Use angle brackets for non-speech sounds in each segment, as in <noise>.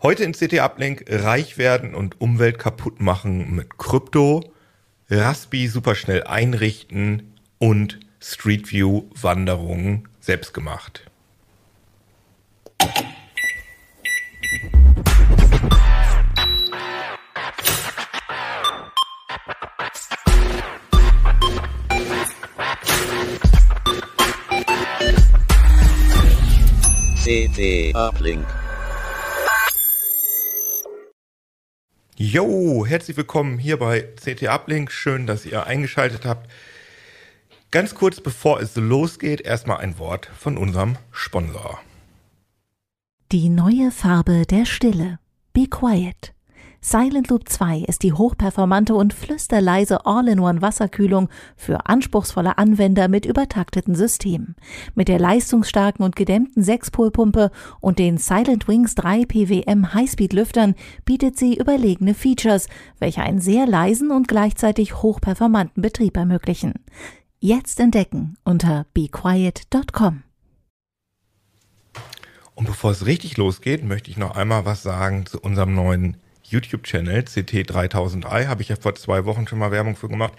Heute in CT Uplink reich werden und Umwelt kaputt machen mit Krypto, Raspi superschnell einrichten und Street View Wanderungen selbst gemacht. CT Uplink. Jo, herzlich willkommen hier bei CT Uplink. Schön, dass ihr eingeschaltet habt. Ganz kurz bevor es losgeht, erstmal ein Wort von unserem Sponsor. Die neue Farbe der Stille. Be quiet. Silent Loop 2 ist die hochperformante und flüsterleise All-in-One-Wasserkühlung für anspruchsvolle Anwender mit übertakteten Systemen. Mit der leistungsstarken und gedämmten Sechspolpumpe und den Silent Wings 3 PWM Highspeed-Lüftern bietet sie überlegene Features, welche einen sehr leisen und gleichzeitig hochperformanten Betrieb ermöglichen. Jetzt entdecken unter bequiet.com. Und bevor es richtig losgeht, möchte ich noch einmal was sagen zu unserem neuen YouTube-Channel, CT3000i, habe ich ja vor zwei Wochen schon mal Werbung für gemacht.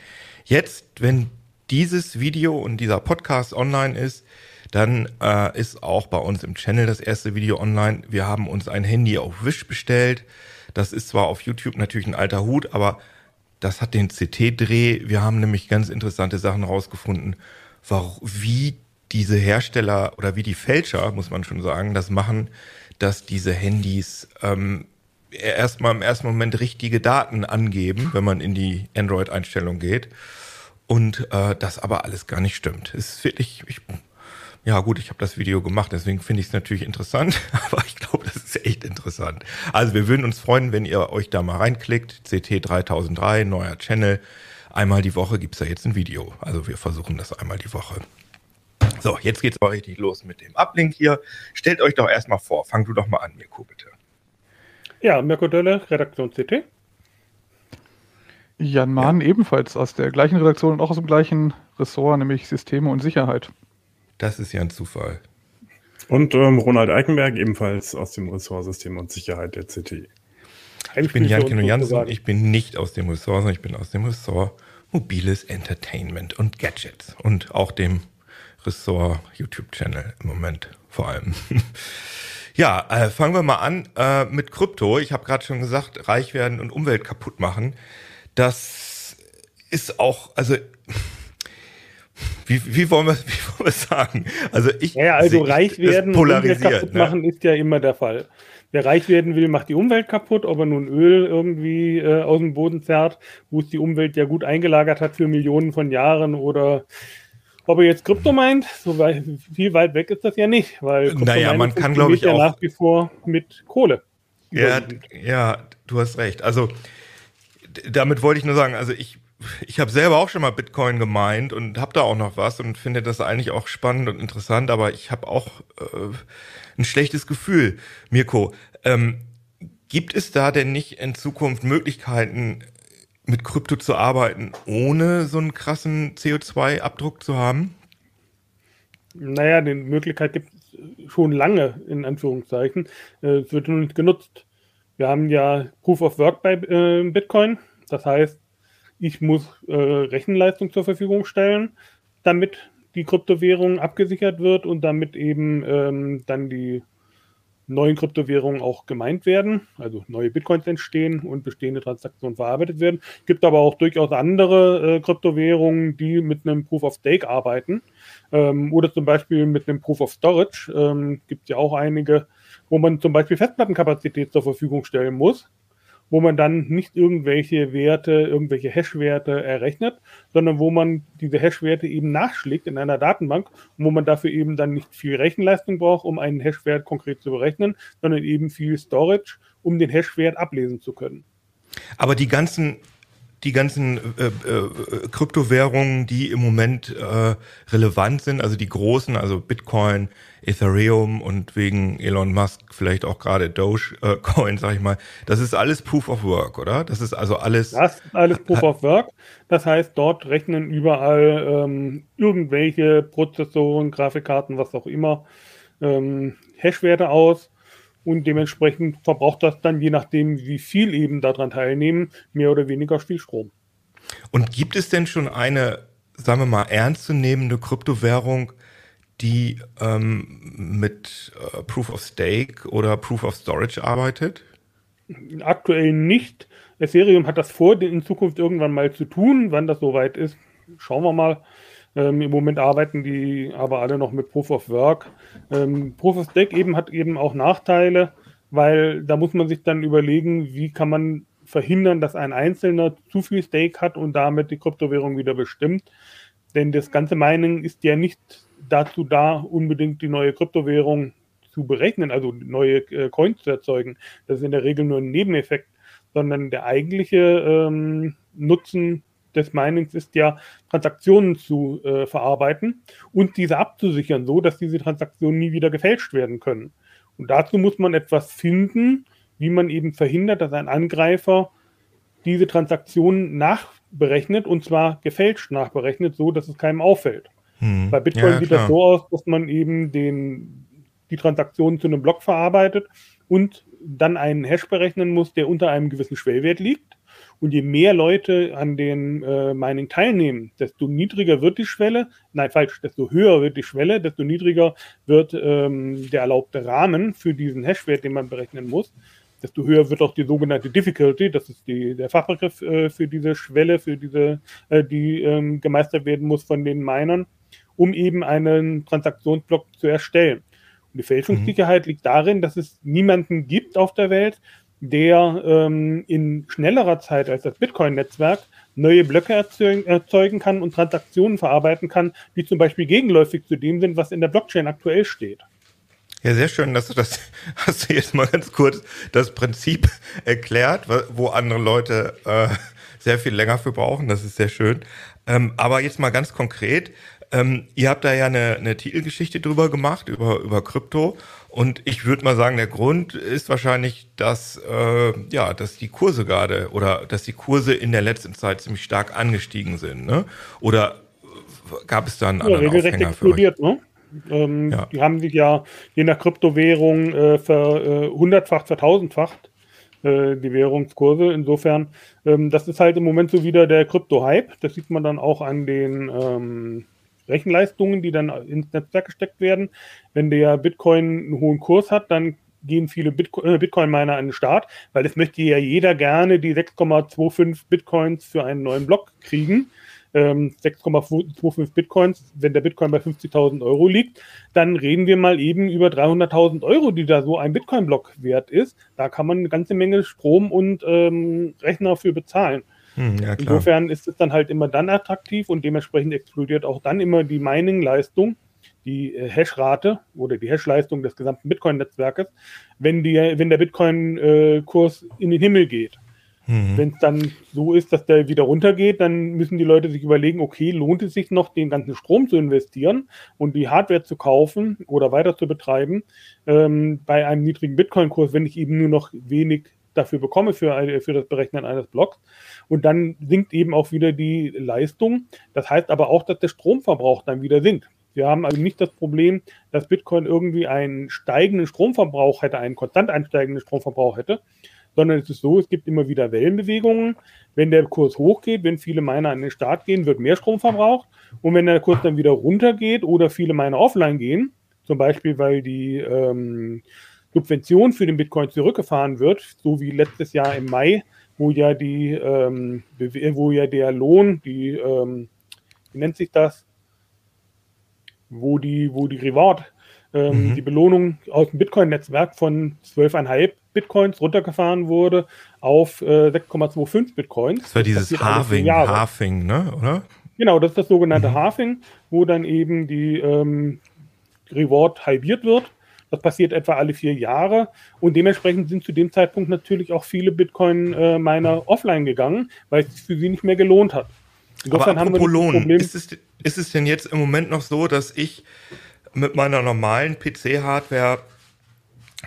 Jetzt, wenn dieses Video und dieser Podcast online ist, dann äh, ist auch bei uns im Channel das erste Video online. Wir haben uns ein Handy auf Wish bestellt. Das ist zwar auf YouTube natürlich ein alter Hut, aber das hat den CT-Dreh. Wir haben nämlich ganz interessante Sachen rausgefunden, wie diese Hersteller oder wie die Fälscher, muss man schon sagen, das machen, dass diese Handys ähm, erstmal im ersten Moment richtige Daten angeben, wenn man in die Android-Einstellung geht. Und äh, das aber alles gar nicht stimmt. Es ist wirklich, ich, ja gut, ich habe das Video gemacht, deswegen finde ich es natürlich interessant, <laughs> aber ich glaube, das ist echt interessant. Also wir würden uns freuen, wenn ihr euch da mal reinklickt. CT3003, neuer Channel. Einmal die Woche gibt's da jetzt ein Video. Also wir versuchen das einmal die Woche. So, jetzt geht's aber richtig los mit dem Uplink hier. Stellt euch doch erstmal vor. Fang du doch mal an, Mirko, bitte. Ja, Mirko Dölle, Redaktion CT. Jan Mahn, ja. ebenfalls aus der gleichen Redaktion und auch aus dem gleichen Ressort, nämlich Systeme und Sicherheit. Das ist ja ein Zufall. Und ähm, Ronald Eikenberg, ebenfalls aus dem Ressort Systeme und Sicherheit der CT. Ich bin Jan Kino Jansen, ich bin nicht aus dem Ressort, sondern ich bin aus dem Ressort Mobiles Entertainment und Gadgets und auch dem Ressort YouTube-Channel im Moment vor allem. <laughs> Ja, äh, fangen wir mal an äh, mit Krypto. Ich habe gerade schon gesagt, reich werden und Umwelt kaputt machen. Das ist auch, also wie, wie, wollen wir, <laughs> wie wollen wir sagen? Also ich ja, also seh, reich werden und Umwelt kaputt ne? machen ist ja immer der Fall. Wer reich werden will, macht die Umwelt kaputt, ob er nun Öl irgendwie äh, aus dem Boden zerrt, wo es die Umwelt ja gut eingelagert hat für Millionen von Jahren oder ob er jetzt Krypto meint, so weit, viel weit weg ist das ja nicht, weil Krypto naja, man kann glaube ich ja auch nach wie vor mit Kohle. Ja, ja, du hast recht. Also damit wollte ich nur sagen, also ich ich habe selber auch schon mal Bitcoin gemeint und habe da auch noch was und finde das eigentlich auch spannend und interessant, aber ich habe auch äh, ein schlechtes Gefühl. Mirko, ähm, gibt es da denn nicht in Zukunft Möglichkeiten, mit Krypto zu arbeiten, ohne so einen krassen CO2-Abdruck zu haben? Naja, die Möglichkeit gibt es schon lange, in Anführungszeichen. Äh, es wird nur nicht genutzt. Wir haben ja Proof of Work bei äh, Bitcoin. Das heißt, ich muss äh, Rechenleistung zur Verfügung stellen, damit die Kryptowährung abgesichert wird und damit eben ähm, dann die neuen Kryptowährungen auch gemeint werden, also neue Bitcoins entstehen und bestehende Transaktionen verarbeitet werden. Es Gibt aber auch durchaus andere äh, Kryptowährungen, die mit einem Proof of Stake arbeiten ähm, oder zum Beispiel mit einem Proof of Storage. Ähm, Gibt ja auch einige, wo man zum Beispiel Festplattenkapazität zur Verfügung stellen muss wo man dann nicht irgendwelche Werte, irgendwelche Hash-Werte errechnet, sondern wo man diese Hash-Werte eben nachschlägt in einer Datenbank und wo man dafür eben dann nicht viel Rechenleistung braucht, um einen Hash-Wert konkret zu berechnen, sondern eben viel Storage, um den Hash-Wert ablesen zu können. Aber die ganzen die ganzen äh, äh, Kryptowährungen, die im Moment äh, relevant sind, also die großen, also Bitcoin, Ethereum und wegen Elon Musk vielleicht auch gerade Dogecoin, äh, <laughs> sag ich mal, das ist alles Proof of Work, oder? Das ist also alles. Das ist alles Proof of Work. Das heißt, dort rechnen überall ähm, irgendwelche Prozessoren, Grafikkarten, was auch immer, ähm, Hashwerte aus und dementsprechend verbraucht das dann, je nachdem, wie viel eben daran teilnehmen, mehr oder weniger viel Strom. Und gibt es denn schon eine, sagen wir mal, ernstzunehmende Kryptowährung, die ähm, mit äh, Proof of Stake oder Proof of Storage arbeitet? Aktuell nicht. Ethereum hat das vor, in Zukunft irgendwann mal zu tun. Wann das soweit ist, schauen wir mal. Ähm, Im Moment arbeiten die aber alle noch mit Proof of Work. Ähm, Proof of Stake eben hat eben auch Nachteile, weil da muss man sich dann überlegen, wie kann man verhindern, dass ein Einzelner zu viel Stake hat und damit die Kryptowährung wieder bestimmt. Denn das ganze Mining ist ja nicht dazu da, unbedingt die neue Kryptowährung zu berechnen, also neue äh, Coins zu erzeugen. Das ist in der Regel nur ein Nebeneffekt, sondern der eigentliche ähm, Nutzen des Minings ist ja, Transaktionen zu äh, verarbeiten und diese abzusichern, so dass diese Transaktionen nie wieder gefälscht werden können. Und dazu muss man etwas finden, wie man eben verhindert, dass ein Angreifer diese Transaktionen nachberechnet und zwar gefälscht nachberechnet, so dass es keinem auffällt. Hm. Bei Bitcoin ja, sieht das so aus, dass man eben den, die Transaktionen zu einem Block verarbeitet und dann einen Hash berechnen muss, der unter einem gewissen Schwellwert liegt. Und je mehr Leute an den äh, Mining teilnehmen, desto niedriger wird die Schwelle. Nein, falsch, desto höher wird die Schwelle, desto niedriger wird ähm, der erlaubte Rahmen für diesen Hashwert, den man berechnen muss. Desto höher wird auch die sogenannte Difficulty, das ist die, der Fachbegriff äh, für diese Schwelle, für diese, äh, die ähm, gemeistert werden muss von den Minern, um eben einen Transaktionsblock zu erstellen. Und die Fälschungssicherheit mhm. liegt darin, dass es niemanden gibt auf der Welt, der ähm, in schnellerer Zeit als das Bitcoin-Netzwerk neue Blöcke erzeugen, kann und Transaktionen verarbeiten kann, die zum Beispiel gegenläufig zu dem sind, was in der Blockchain aktuell steht. Ja, sehr schön, dass du das, <laughs> hast du jetzt mal ganz kurz das Prinzip erklärt, wo andere Leute äh, sehr viel länger für brauchen. Das ist sehr schön. Ähm, aber jetzt mal ganz konkret. Ähm, ihr habt da ja eine, eine Titelgeschichte drüber gemacht, über, über Krypto. Und ich würde mal sagen, der Grund ist wahrscheinlich, dass, äh, ja, dass die Kurse gerade oder dass die Kurse in der letzten Zeit ziemlich stark angestiegen sind. Ne? Oder gab es da einen ja, anderen regelrecht Aufhänger explodiert? Ne? Ähm, ja. Die haben sich ja je nach Kryptowährung äh, ver, äh, hundertfach, vertausendfacht, äh, die Währungskurse. Insofern, ähm, das ist halt im Moment so wieder der Krypto-Hype. Das sieht man dann auch an den ähm, Rechenleistungen, die dann ins Netzwerk gesteckt werden. Wenn der Bitcoin einen hohen Kurs hat, dann gehen viele äh, Bitcoin-Miner an den Start, weil es möchte ja jeder gerne die 6,25 Bitcoins für einen neuen Block kriegen. 6,25 ähm, Bitcoins, wenn der Bitcoin bei 50.000 Euro liegt, dann reden wir mal eben über 300.000 Euro, die da so ein Bitcoin-Block wert ist. Da kann man eine ganze Menge Strom und ähm, Rechner für bezahlen. Hm, ja, Insofern ist es dann halt immer dann attraktiv und dementsprechend explodiert auch dann immer die Mining-Leistung, die äh, Hash-Rate oder die Hash-Leistung des gesamten Bitcoin-Netzwerkes, wenn, wenn der Bitcoin-Kurs in den Himmel geht. Mhm. Wenn es dann so ist, dass der wieder runtergeht, dann müssen die Leute sich überlegen, okay, lohnt es sich noch, den ganzen Strom zu investieren und die Hardware zu kaufen oder weiter zu betreiben ähm, bei einem niedrigen Bitcoin-Kurs, wenn ich eben nur noch wenig dafür bekomme für, für das Berechnen eines Blocks. Und dann sinkt eben auch wieder die Leistung. Das heißt aber auch, dass der Stromverbrauch dann wieder sinkt. Wir haben also nicht das Problem, dass Bitcoin irgendwie einen steigenden Stromverbrauch hätte, einen konstant ansteigenden Stromverbrauch hätte, sondern es ist so, es gibt immer wieder Wellenbewegungen. Wenn der Kurs hochgeht, wenn viele Miner an den Start gehen, wird mehr Strom verbraucht. Und wenn der Kurs dann wieder runtergeht oder viele Miner offline gehen, zum Beispiel weil die ähm, Subvention für den Bitcoin zurückgefahren wird, so wie letztes Jahr im Mai, wo ja die, ähm, wo ja der Lohn, die, ähm, wie nennt sich das, wo die, wo die Reward, ähm, mhm. die Belohnung aus dem Bitcoin-Netzwerk von 12,5 Bitcoins runtergefahren wurde auf äh, 6,25 Bitcoins. Das war dieses das Halving, Halving, ne, oder? Genau, das ist das sogenannte mhm. Halving, wo dann eben die ähm, Reward halbiert wird das passiert etwa alle vier Jahre und dementsprechend sind zu dem Zeitpunkt natürlich auch viele Bitcoin-Miner äh, offline gegangen, weil es für sie nicht mehr gelohnt hat. Insofern Aber haben wir Lohn, Problem. Ist es, ist es denn jetzt im Moment noch so, dass ich mit meiner normalen PC-Hardware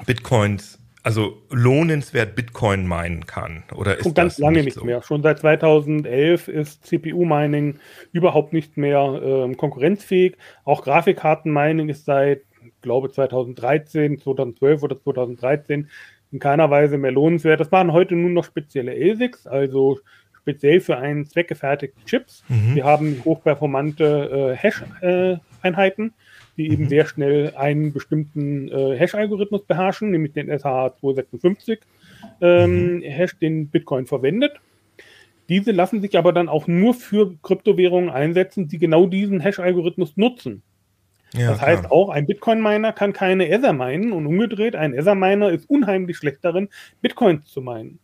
Bitcoins also lohnenswert Bitcoin meinen kann? Oder ist Schon ganz lange nicht, nicht so? mehr. Schon seit 2011 ist CPU-Mining überhaupt nicht mehr äh, konkurrenzfähig. Auch Grafikkarten-Mining ist seit glaube 2013, 2012 oder 2013 in keiner Weise mehr lohnenswert. Das waren heute nur noch spezielle ASICs, also speziell für einen Zweck gefertigte Chips. Mhm. Wir haben hochperformante äh, Hash-Einheiten, die eben Mhm. sehr schnell einen bestimmten äh, Hash-Algorithmus beherrschen, nämlich den SH256 ähm, Mhm. Hash, den Bitcoin verwendet. Diese lassen sich aber dann auch nur für Kryptowährungen einsetzen, die genau diesen Hash-Algorithmus nutzen. Ja, das heißt, klar. auch ein Bitcoin-Miner kann keine Ether meinen und umgedreht, ein Ether-Miner ist unheimlich schlecht darin, Bitcoins zu meinen.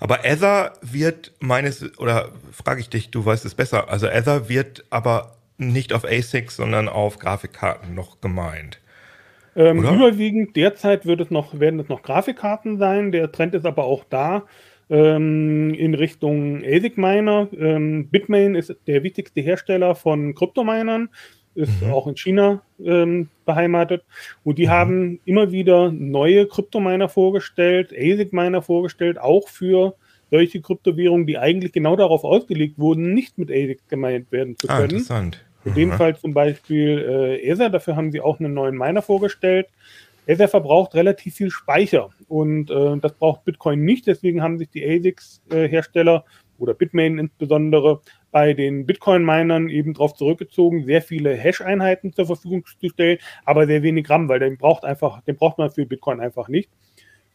Aber Ether wird meines, oder frage ich dich, du weißt es besser, also Ether wird aber nicht auf ASICs, sondern auf Grafikkarten noch gemeint. Ähm, überwiegend derzeit wird es noch, werden es noch Grafikkarten sein. Der Trend ist aber auch da ähm, in Richtung ASIC-Miner. Ähm, Bitmain ist der wichtigste Hersteller von Kryptominern, ist Mhm. auch in China ähm, beheimatet. Und die Mhm. haben immer wieder neue Kryptominer vorgestellt, ASIC-Miner vorgestellt, auch für solche Kryptowährungen, die eigentlich genau darauf ausgelegt wurden, nicht mit ASIC gemeint werden zu Ah, können. interessant. In dem Aha. Fall zum Beispiel äh, Ether, dafür haben sie auch einen neuen Miner vorgestellt. Ether verbraucht relativ viel Speicher und äh, das braucht Bitcoin nicht, deswegen haben sich die ASICs-Hersteller oder Bitmain insbesondere bei den Bitcoin-Minern eben darauf zurückgezogen, sehr viele Hash-Einheiten zur Verfügung zu stellen, aber sehr wenig RAM, weil den braucht einfach, den braucht man für Bitcoin einfach nicht.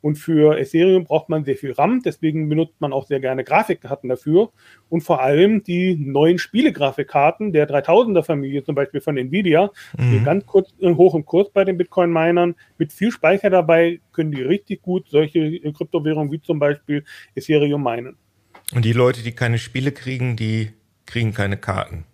Und für Ethereum braucht man sehr viel RAM, deswegen benutzt man auch sehr gerne Grafikkarten dafür. Und vor allem die neuen Spielegrafikkarten der 3000er Familie, zum Beispiel von Nvidia, die Mhm. ganz kurz äh, hoch im Kurs bei den Bitcoin-Minern, mit viel Speicher dabei, können die richtig gut solche äh, Kryptowährungen wie zum Beispiel Ethereum meinen. Und die Leute, die keine Spiele kriegen, die kriegen keine Karten.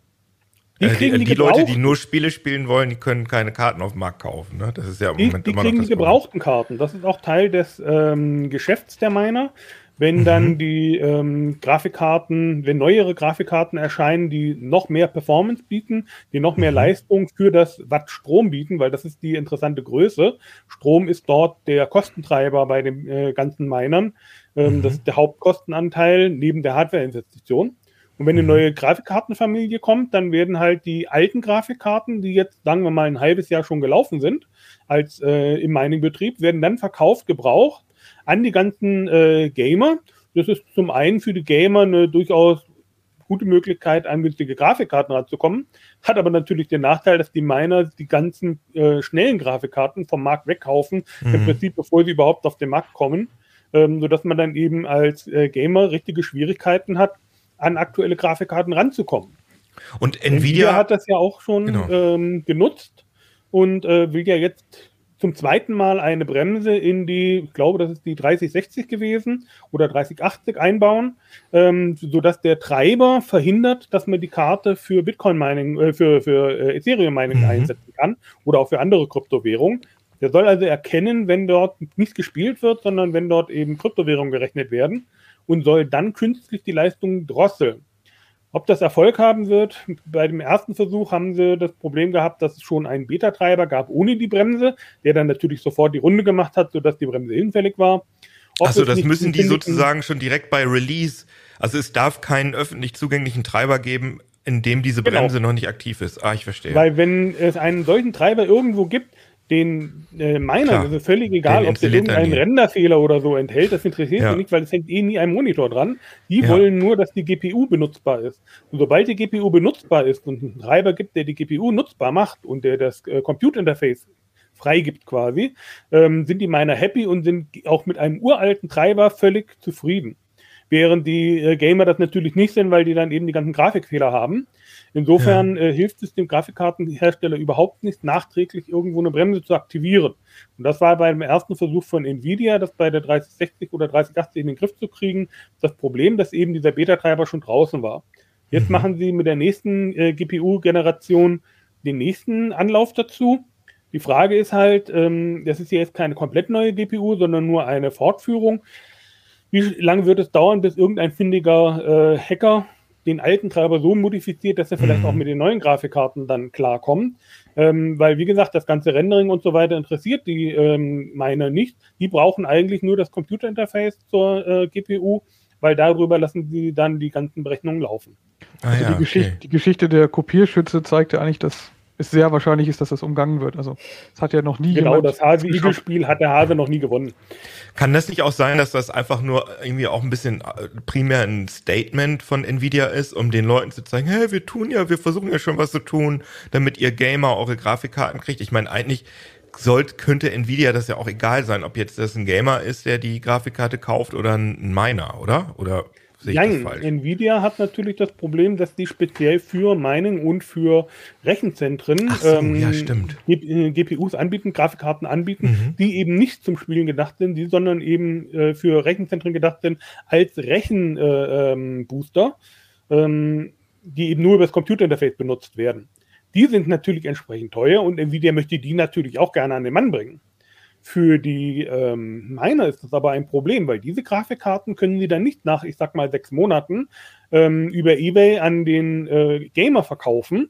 Die Äh, kriegen die, die Leute, die nur Spiele spielen wollen, die können keine Karten auf dem Markt kaufen. Ne? Das ist ja im Die, Moment die immer kriegen noch die das Problem. gebrauchten Karten. Das ist auch Teil des ähm, Geschäfts der Miner. Wenn Mhm. dann die ähm, Grafikkarten, wenn neuere Grafikkarten erscheinen, die noch mehr Performance bieten, die noch mehr Mhm. Leistung für das Watt Strom bieten, weil das ist die interessante Größe. Strom ist dort der Kostentreiber bei den äh, ganzen Minern. Ähm, Mhm. Das ist der Hauptkostenanteil neben der Hardware-Investition. Und wenn eine Mhm. neue Grafikkartenfamilie kommt, dann werden halt die alten Grafikkarten, die jetzt, sagen wir mal, ein halbes Jahr schon gelaufen sind, als äh, im Mining-Betrieb, werden dann verkauft, gebraucht an die ganzen äh, Gamer. Das ist zum einen für die Gamer eine durchaus gute Möglichkeit, an günstige Grafikkarten ranzukommen. Hat aber natürlich den Nachteil, dass die Miner die ganzen äh, schnellen Grafikkarten vom Markt wegkaufen, im Mhm. Prinzip bevor sie überhaupt auf den Markt kommen, ähm, sodass man dann eben als äh, Gamer richtige Schwierigkeiten hat, an aktuelle Grafikkarten ranzukommen. Und Nvidia Nvidia hat das ja auch schon Genau. ähm, genutzt und äh, will ja jetzt zum zweiten Mal eine Bremse in die, ich glaube, das ist die 3060 gewesen oder 3080 einbauen, ähm, sodass der Treiber verhindert, dass man die Karte für Bitcoin Mining, äh, für, für äh, Ethereum Mining Mhm. einsetzen kann oder auch für andere Kryptowährungen. Der soll also erkennen, wenn dort nicht gespielt wird, sondern wenn dort eben Kryptowährungen gerechnet werden und soll dann künstlich die Leistung drosseln. Ob das Erfolg haben wird, bei dem ersten Versuch haben sie das Problem gehabt, dass es schon einen Beta-Treiber gab ohne die Bremse, der dann natürlich sofort die Runde gemacht hat, sodass die Bremse hinfällig war. Achso, das müssen die sozusagen schon direkt bei Release. Also es darf keinen öffentlich zugänglichen Treiber geben, in dem diese Genau. Bremse noch nicht aktiv ist. Ah, ich verstehe. Weil wenn es einen solchen Treiber irgendwo gibt, den äh, Miner, Klar. ist es völlig egal, ob der er irgendeinen. Renderfehler oder so enthält, das interessiert Ja. sie nicht, weil es hängt eh nie ein Monitor dran. Die Ja. wollen nur, dass die GPU benutzbar ist. Und sobald die GPU benutzbar ist und einen Treiber gibt, der die GPU nutzbar macht und der das äh, Compute-Interface freigibt quasi, ähm, sind die Miner happy und sind auch mit einem uralten Treiber völlig zufrieden. Während die äh, Gamer das natürlich nicht sind, weil die dann eben die ganzen Grafikfehler haben. Insofern äh, hilft es dem Grafikkartenhersteller überhaupt nicht, nachträglich irgendwo eine Bremse zu aktivieren. Und das war beim ersten Versuch von Nvidia, das bei der 3060 oder 3080 in den Griff zu kriegen, das Problem, dass eben dieser Beta-Treiber schon draußen war. Jetzt Mhm. machen sie mit der nächsten äh, GPU-Generation den nächsten Anlauf dazu. Die Frage ist halt, ähm, das ist ja jetzt keine komplett neue GPU, sondern nur eine Fortführung. Wie lange wird es dauern, bis irgendein findiger äh, Hacker den alten Treiber so modifiziert, dass er vielleicht Mhm. auch mit den neuen Grafikkarten dann klarkommt? Ähm, weil, wie gesagt, das ganze Rendering und so weiter interessiert die ähm, Miner nicht. Die brauchen eigentlich nur das Computerinterface zur äh, GPU, weil darüber lassen sie dann die ganzen Berechnungen laufen. ah, Also ja, die, Geschichte, okay. die Geschichte der Kopierschütze zeigte eigentlich, dass es sehr wahrscheinlich ist, dass das umgangen wird. Also es hat ja noch nie Genau, jemand das Hase-Igel-Spiel hat der Hase noch nie gewonnen. Kann das nicht auch sein, dass das einfach nur irgendwie auch ein bisschen äh, primär ein Statement von Nvidia ist, um den Leuten zu zeigen, hey, wir tun ja, wir versuchen ja schon was zu tun, damit ihr Gamer eure Grafikkarten kriegt. Ich meine, eigentlich sollte, könnte Nvidia das ja auch egal sein, ob jetzt das ein Gamer ist, der die Grafikkarte kauft oder ein Miner, oder? Oder sehe Nein? Nvidia hat natürlich das Problem, dass die speziell für Mining und für Rechenzentren ähm, so, ja, stimmt. G- äh, GPUs anbieten, Grafikkarten anbieten, Mhm. die eben nicht zum Spielen gedacht sind, die, sondern eben äh, für Rechenzentren gedacht sind als Rechenbooster, äh, ähm, ähm, die eben nur über das Computerinterface benutzt werden. Die sind natürlich entsprechend teuer und Nvidia möchte die natürlich auch gerne an den Mann bringen. Für die ähm, Miner ist das aber ein Problem, weil diese Grafikkarten können sie dann nicht nach, ich sag mal, sechs Monaten ähm, über Ebay an den äh, Gamer verkaufen,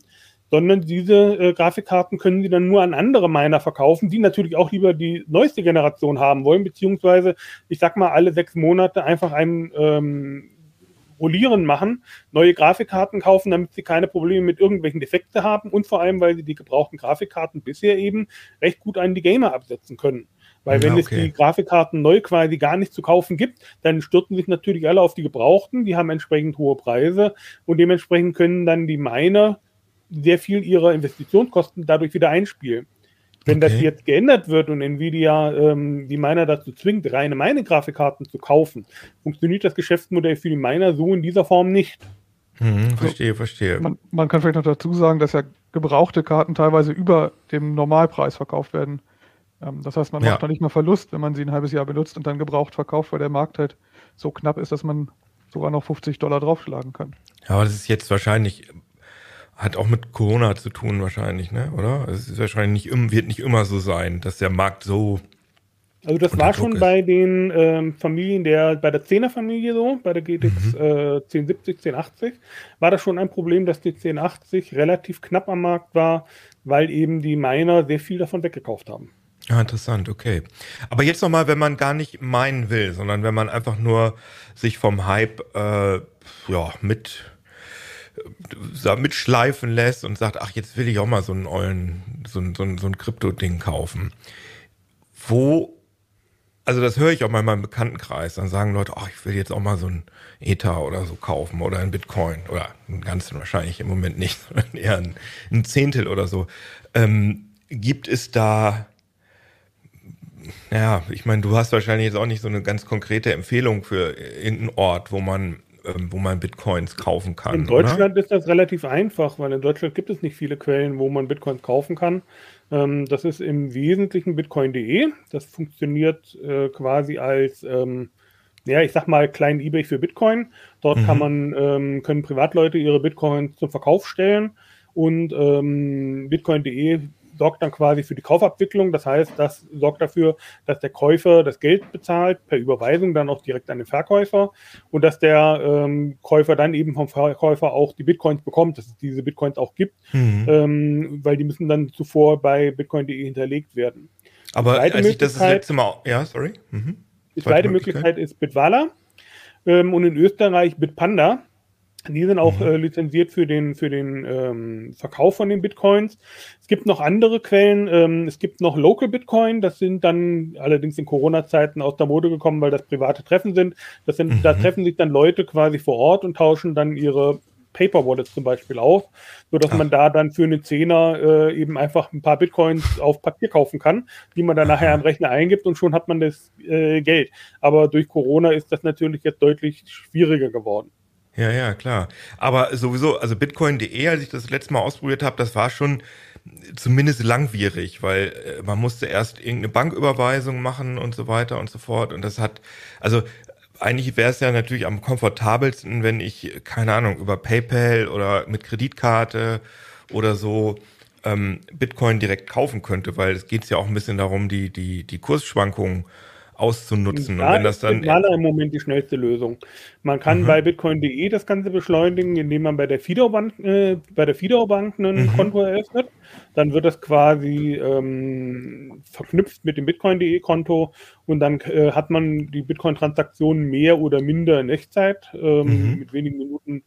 sondern diese äh, Grafikkarten können sie dann nur an andere Miner verkaufen, die natürlich auch lieber die neueste Generation haben wollen, beziehungsweise, ich sag mal, alle sechs Monate einfach ein ähm, Rollieren machen, neue Grafikkarten kaufen, damit sie keine Probleme mit irgendwelchen Defekte haben und vor allem, weil sie die gebrauchten Grafikkarten bisher eben recht gut an die Gamer absetzen können. Weil Ja, wenn es okay. die Grafikkarten neu quasi gar nicht zu kaufen gibt, dann stürzen sich natürlich alle auf die gebrauchten, die haben entsprechend hohe Preise und dementsprechend können dann die Miner sehr viel ihrer Investitionskosten dadurch wieder einspielen. Wenn das Okay. jetzt geändert wird und Nvidia ähm, die Miner dazu zwingt, reine Mine-Grafikkarten zu kaufen, funktioniert das Geschäftsmodell für die Miner so in dieser Form nicht. Mhm, verstehe, verstehe. Man, man kann vielleicht noch dazu sagen, dass ja gebrauchte Karten teilweise über dem Normalpreis verkauft werden. Ähm, das heißt, man Ja. macht da nicht mal Verlust, wenn man sie ein halbes Jahr benutzt und dann gebraucht verkauft, weil der Markt halt so knapp ist, dass man sogar noch 50 Dollar draufschlagen kann. Ja, aber das ist jetzt wahrscheinlich, hat auch mit Corona zu tun wahrscheinlich, ne? Oder? Es ist wahrscheinlich nicht, wird nicht immer so sein, dass der Markt so. Also das war schon ist. bei den ähm, Familien der, bei der 10er Familie so, bei der GTX Mhm. äh, 1070, 1080, war das schon ein Problem, dass die 1080 relativ knapp am Markt war, weil eben die Miner sehr viel davon weggekauft haben. Ja, interessant, okay. Aber jetzt nochmal, wenn man gar nicht meinen will, sondern wenn man einfach nur sich vom Hype äh, ja, mit, äh, mitschleifen lässt und sagt, ach, jetzt will ich auch mal so einen ollen, so ein, so ein, so ein Krypto-Ding kaufen. Wo, also das höre ich auch mal in meinem Bekanntenkreis, dann sagen Leute, ach, ich will jetzt auch mal so ein Ether oder so kaufen oder ein Bitcoin oder einen ganzen wahrscheinlich im Moment nicht, <laughs> sondern eher ein, ein Zehntel oder so. Ähm, gibt es da ja, ich meine, du hast wahrscheinlich jetzt auch nicht so eine ganz konkrete Empfehlung für irgendeinen Ort, wo man, ähm, wo man Bitcoins kaufen kann. In Deutschland ist das relativ einfach, weil in Deutschland gibt es nicht viele Quellen, wo man Bitcoins kaufen kann. Ähm, das ist im Wesentlichen bitcoin.de. Das funktioniert äh, quasi als, ähm, ja, ich sag mal, kleinen eBay für Bitcoin. Dort Mhm. kann man, ähm, können Privatleute ihre Bitcoins zum Verkauf stellen und ähm, bitcoin.de sorgt dann quasi für die Kaufabwicklung. Das heißt, das sorgt dafür, dass der Käufer das Geld bezahlt, per Überweisung dann auch direkt an den Verkäufer und dass der ähm, Käufer dann eben vom Verkäufer auch die Bitcoins bekommt, dass es diese Bitcoins auch gibt, Mhm. ähm, weil die müssen dann zuvor bei bitcoin.de hinterlegt werden. Aber als ich das das letzte Mal, ja, sorry. Mhm. Die Zweite zweite Möglichkeit? Möglichkeit ist Bitwala ähm, und in Österreich Bitpanda. Die sind auch Mhm. äh, lizenziert für den, für den ähm, Verkauf von den Bitcoins. Es gibt noch andere Quellen. Ähm, es gibt noch Local Bitcoin. Das sind dann allerdings in Corona-Zeiten aus der Mode gekommen, weil das private Treffen sind. Das sind Mhm. Da treffen sich dann Leute quasi vor Ort und tauschen dann ihre Paper Wallets zum Beispiel auf, sodass Ach. man da dann für eine Zehner äh, eben einfach ein paar Bitcoins auf Papier kaufen kann, die man dann Aha. nachher am Rechner eingibt und schon hat man das äh, Geld. Aber durch Corona ist das natürlich jetzt deutlich schwieriger geworden. Ja, ja, klar. Aber sowieso, also bitcoin.de, als ich das letzte Mal ausprobiert habe, das war schon zumindest langwierig, weil äh, man musste erst irgendeine Banküberweisung machen und so weiter und so fort. Und das hat, also eigentlich wäre es ja natürlich am komfortabelsten, wenn ich, keine Ahnung, über PayPal oder mit Kreditkarte oder so ähm, Bitcoin direkt kaufen könnte, weil es geht ja auch ein bisschen darum, die, die, die Kursschwankungen auszunutzen. Da und wenn das ist dann Bitwala im Moment die schnellste Lösung. Man kann Mhm. bei bitcoin.de das Ganze beschleunigen, indem man bei der Fidao Bank, äh, bei der Fidao Bank ein Mhm. Konto eröffnet. Dann wird das quasi ähm, verknüpft mit dem bitcoin.de Konto und dann äh, hat man die Bitcoin-Transaktionen mehr oder minder in Echtzeit ähm, Mhm. mit wenigen Minuten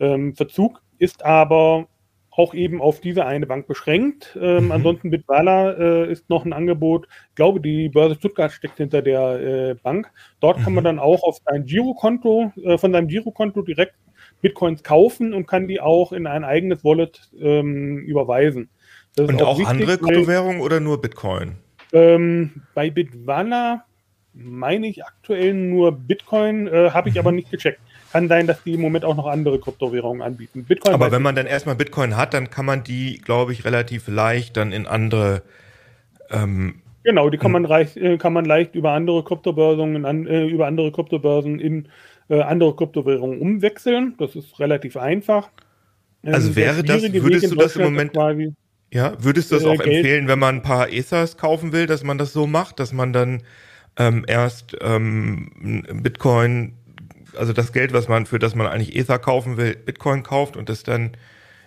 ähm, Verzug, ist aber auch eben auf diese eine Bank beschränkt. Ähm, Mhm. Ansonsten Bitwala äh, ist noch ein Angebot. Ich glaube, die Börse Stuttgart steckt hinter der äh, Bank. Dort kann Mhm. man dann auch auf sein Girokonto, äh, von seinem Girokonto direkt Bitcoins kaufen und kann die auch in ein eigenes Wallet ähm, überweisen. Und auch wichtig, andere Kryptowährungen oder nur Bitcoin? ähm, bei Bitwala meine ich aktuell nur Bitcoin, äh, habe ich Mhm. aber nicht gecheckt. Kann sein, dass die im Moment auch noch andere Kryptowährungen anbieten. Bitcoin Aber wenn man dann erstmal Bitcoin hat, dann kann man die, glaube ich, relativ leicht dann in andere ähm, Genau, die kann man, reich, äh, kann man leicht über andere Kryptobörsen, an, äh, über andere Kryptobörsen in äh, andere Kryptowährungen umwechseln. Das ist relativ einfach. Ähm, Also wäre das- würdest Weg du das im Moment- Quasi, Ja, würdest du es Äh, auch Geld- empfehlen, wenn man ein paar Ethers kaufen will, dass man das so macht, dass man dann ähm, erst ähm, Bitcoin, also das Geld, was man für das man eigentlich Ether kaufen will, Bitcoin kauft und das dann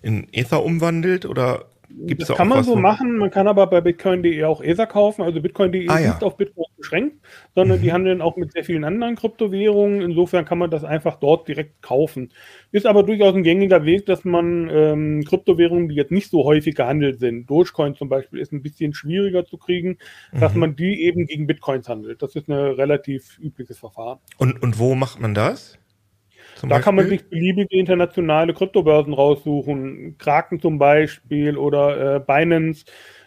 in Ether umwandelt oder gibt es das auch kann man so machen, man kann aber bei bitcoin.de auch Ether kaufen. Also bitcoin.de Ah, ist ja. nicht auf Bitcoin beschränkt, sondern Mhm. die handeln auch mit sehr vielen anderen Kryptowährungen. Insofern kann man das einfach dort direkt kaufen. Ist aber durchaus ein gängiger Weg, dass man ähm, Kryptowährungen, die jetzt nicht so häufig gehandelt sind, Dogecoin zum Beispiel, ist ein bisschen schwieriger zu kriegen, dass Mhm. man die eben gegen Bitcoins handelt. Das ist ein relativ übliches Verfahren. Und, und wo macht man das? Zum Da kann man Beispiel? sich beliebige internationale Kryptobörsen raussuchen. Kraken zum Beispiel oder äh, Binance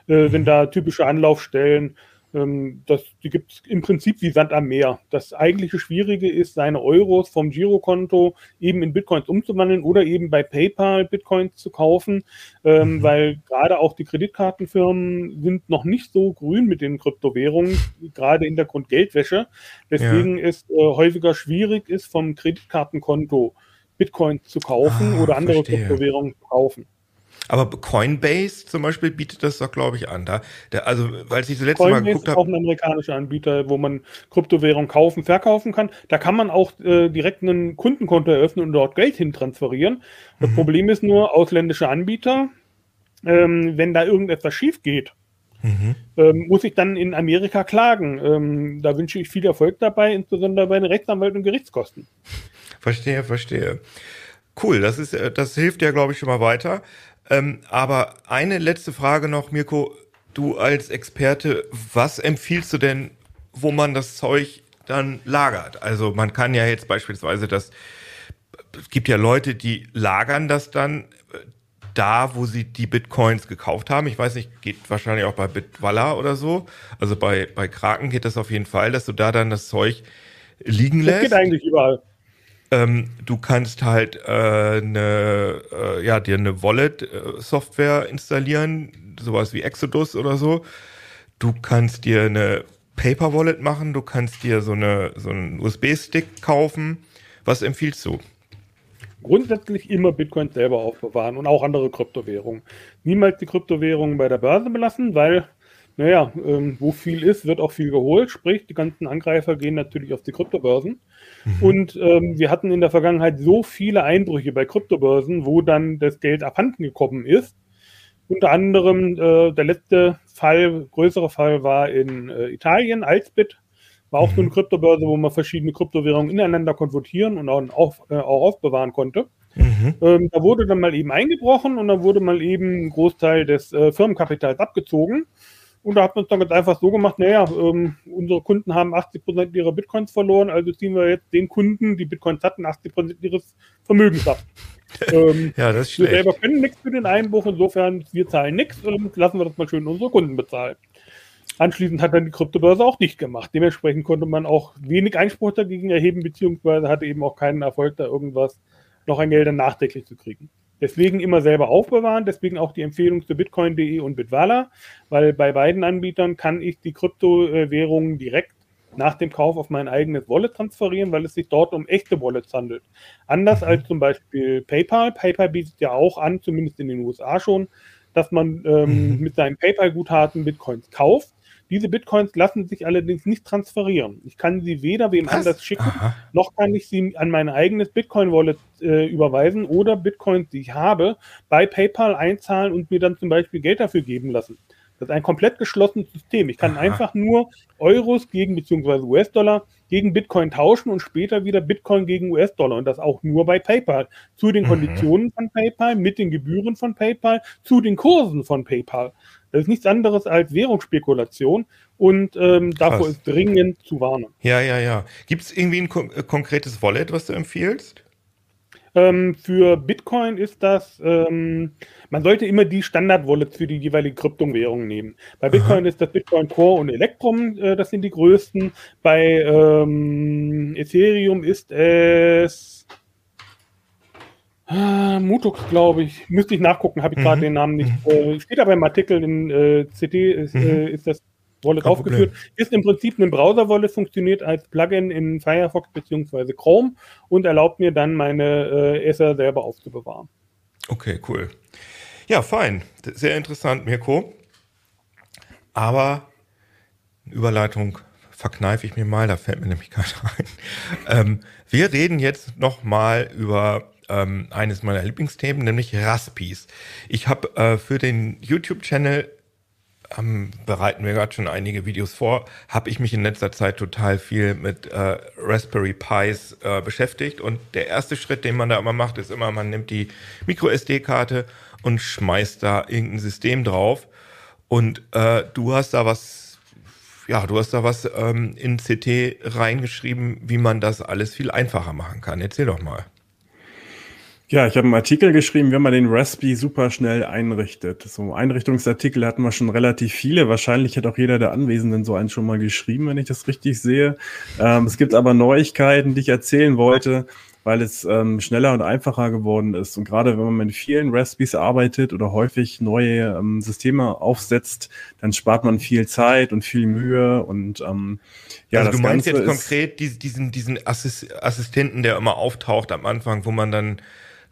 äh, Mhm. sind da typische Anlaufstellen. Ähm, das, die gibt es im Prinzip wie Sand am Meer. Das eigentliche Schwierige ist, seine Euros vom Girokonto eben in Bitcoins umzuwandeln oder eben bei PayPal Bitcoins zu kaufen, ähm, Mhm. weil gerade auch die Kreditkartenfirmen sind noch nicht so grün mit den Kryptowährungen, gerade Hintergrund Geldwäsche. Deswegen ist äh, häufiger schwierig ist, vom Kreditkartenkonto Bitcoins zu kaufen Ah, oder andere verstehe. Kryptowährungen zu kaufen. Aber Coinbase zum Beispiel bietet das doch, glaube ich, an. Da, der, also, als ich das letzte Mal Coinbase geguckt ist auch habe, ein amerikanischer Anbieter, wo man Kryptowährungen kaufen, verkaufen kann. Da kann man auch äh, direkt ein Kundenkonto eröffnen und dort Geld hin transferieren. Das Mhm. Problem ist nur, ausländische Anbieter, ähm, wenn da irgendetwas schief geht, mhm. ähm, muss ich dann in Amerika klagen. Ähm, da wünsche ich viel Erfolg dabei, insbesondere bei den Rechtsanwalt und Gerichtskosten. Verstehe, verstehe. Cool, das ist, äh, das hilft ja, glaube ich, schon mal weiter. Ähm, aber eine letzte Frage noch, Mirko. Du als Experte, was empfiehlst du denn, wo man das Zeug dann lagert? Also man kann ja jetzt beispielsweise das, es gibt ja Leute, die lagern das dann äh, da, wo sie die Bitcoins gekauft haben. Ich weiß nicht, geht wahrscheinlich auch bei Bitwalla oder so. Also bei, bei Kraken geht das auf jeden Fall, dass du da dann das Zeug liegen Das lässt. geht eigentlich überall. Ähm, du kannst halt äh, eine, äh, ja, dir eine Wallet-Software installieren, sowas wie Exodus oder so. Du kannst dir eine Paper-Wallet machen, du kannst dir so, eine, so einen USB-Stick kaufen. Was empfiehlst du? grundsätzlich immer Bitcoin selber aufbewahren und auch andere Kryptowährungen. Niemals die Kryptowährungen bei der Börse belassen, weil, naja, ähm, wo viel ist, wird auch viel geholt. Sprich, die ganzen Angreifer gehen natürlich auf die Kryptobörsen. Und ähm, wir hatten in der Vergangenheit so viele Einbrüche bei Kryptobörsen, wo dann das Geld abhanden gekommen ist. Unter anderem äh, der letzte Fall, größere Fall war in äh, Italien, Alsbit. War auch so eine Kryptobörse, wo man verschiedene Kryptowährungen ineinander konvertieren und auch, auf, äh, auch aufbewahren konnte. Mhm. Ähm, da wurde dann mal eben eingebrochen und dann wurde mal eben ein Großteil des äh, Firmenkapitals abgezogen. Und da hat man es dann ganz einfach so gemacht, naja, ähm, unsere Kunden haben 80% ihrer Bitcoins verloren, also ziehen wir jetzt den Kunden, die Bitcoins hatten, 80% ihres Vermögens ab. <laughs> ähm, Ja, das ist wir schlecht. selber können nichts für den Einbruch, insofern wir zahlen nichts und lassen wir das mal schön unsere Kunden bezahlen. Anschließend hat dann die Kryptobörse auch nicht gemacht. Dementsprechend konnte man auch wenig Einspruch dagegen erheben, beziehungsweise hatte eben auch keinen Erfolg, da irgendwas noch ein Geld dann nachträglich zu kriegen. Deswegen immer selber aufbewahren, deswegen auch die Empfehlung zu bitcoin.de und Bitwala, weil bei beiden Anbietern kann ich die Kryptowährungen direkt nach dem Kauf auf mein eigenes Wallet transferieren, weil es sich dort um echte Wallets handelt. Anders als zum Beispiel PayPal. PayPal bietet ja auch an, zumindest in den USA schon, dass man ähm, Mhm. mit seinen PayPal-Guthaben Bitcoins kauft. Diese Bitcoins lassen sich allerdings nicht transferieren. Ich kann sie weder wem Was? anders schicken, Aha. noch kann ich sie an mein eigenes Bitcoin-Wallet äh, überweisen oder Bitcoins, die ich habe, bei PayPal einzahlen und mir dann zum Beispiel Geld dafür geben lassen. Das ist ein komplett geschlossenes System. Ich kann Aha. einfach nur Euros gegen beziehungsweise US-Dollar gegen Bitcoin tauschen und später wieder Bitcoin gegen US-Dollar und das auch nur bei PayPal. Zu den mhm. Konditionen von PayPal, mit den Gebühren von PayPal, zu den Kursen von PayPal. Das ist nichts anderes als Währungsspekulation und ähm, davor ist dringend zu warnen. Ja, ja, ja. Gibt es irgendwie ein kon äh, konkretes Wallet, was du empfiehlst? Ähm, für Bitcoin ist das, ähm, man sollte immer die Standard-Wallets für die jeweilige Kryptowährung nehmen. Bei Bitcoin Aha. ist das Bitcoin Core und Electrum, äh, das sind die größten. Bei ähm, Ethereum ist es äh, Mutux, glaube ich. Müsste ich nachgucken, habe ich mhm. gerade den Namen nicht. Mhm. Äh, steht aber im Artikel in äh, CD, ist, mhm. Äh, ist das Wallet Kein aufgeführt. Problem. Ist im Prinzip ein Browser-Wallet, funktioniert als Plugin in Firefox bzw. Chrome und erlaubt mir dann meine äh, Ether selber aufzubewahren. Okay, cool. Ja, fein. Sehr interessant, Mirko. Aber Überleitung verkneife ich mir mal, da fällt mir nämlich <laughs> gerade ein. Ähm, wir reden jetzt noch mal über ähm, eines meiner Lieblingsthemen, nämlich Raspis. Ich habe äh, für den YouTube-Channel ähm, bereiten wir gerade schon einige Videos vor, habe ich mich in letzter Zeit total viel mit äh, Raspberry Pis äh, beschäftigt. Und der erste Schritt, den man da immer macht, ist immer, man nimmt die Micro-SD-Karte und schmeißt da irgendein System drauf. Und äh, du hast da was, ja, du hast da was ähm, in CT reingeschrieben, wie man das alles viel einfacher machen kann. Erzähl doch mal. Ja, ich habe einen Artikel geschrieben, wie man den Raspi super schnell einrichtet. So Einrichtungsartikel hatten wir schon relativ viele. Wahrscheinlich hat auch jeder der Anwesenden so einen schon mal geschrieben, wenn ich das richtig sehe. Ähm, es gibt aber Neuigkeiten, die ich erzählen wollte, weil es ähm, schneller und einfacher geworden ist. Und gerade wenn man mit vielen Raspis arbeitet oder häufig neue ähm, Systeme aufsetzt, dann spart man viel Zeit und viel Mühe und ähm, ja, also du meinst Ganze jetzt konkret diesen, diesen Assistenten, der immer auftaucht am Anfang, wo man dann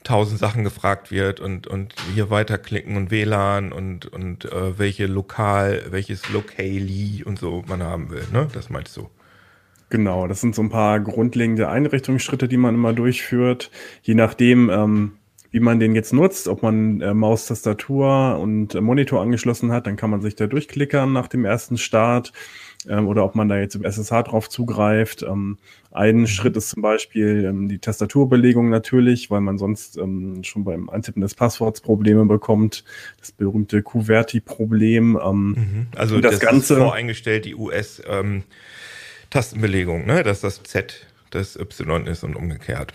tausend Sachen gefragt wird und, und hier weiterklicken und WLAN und, und äh, welche Lokal, welches Locally und so man haben will, ne? Das meinst du? Genau, das sind so ein paar grundlegende Einrichtungsschritte, die man immer durchführt. Je nachdem, ähm, wie man den jetzt nutzt, ob man äh, Maus, Tastatur und äh, Monitor angeschlossen hat, dann kann man sich da durchklickern nach dem ersten Start ähm, oder ob man da jetzt im SSH drauf zugreift. Ähm, ein. Schritt ist zum Beispiel ähm, die Tastaturbelegung natürlich, weil man sonst ähm, schon beim Eintippen des Passworts Probleme bekommt. Das berühmte QWERTY-Problem. Ähm, mhm. Also das, das Ganze ist voreingestellt, die US-Tastenbelegung, ähm, ne? dass das Z das Y ist und umgekehrt.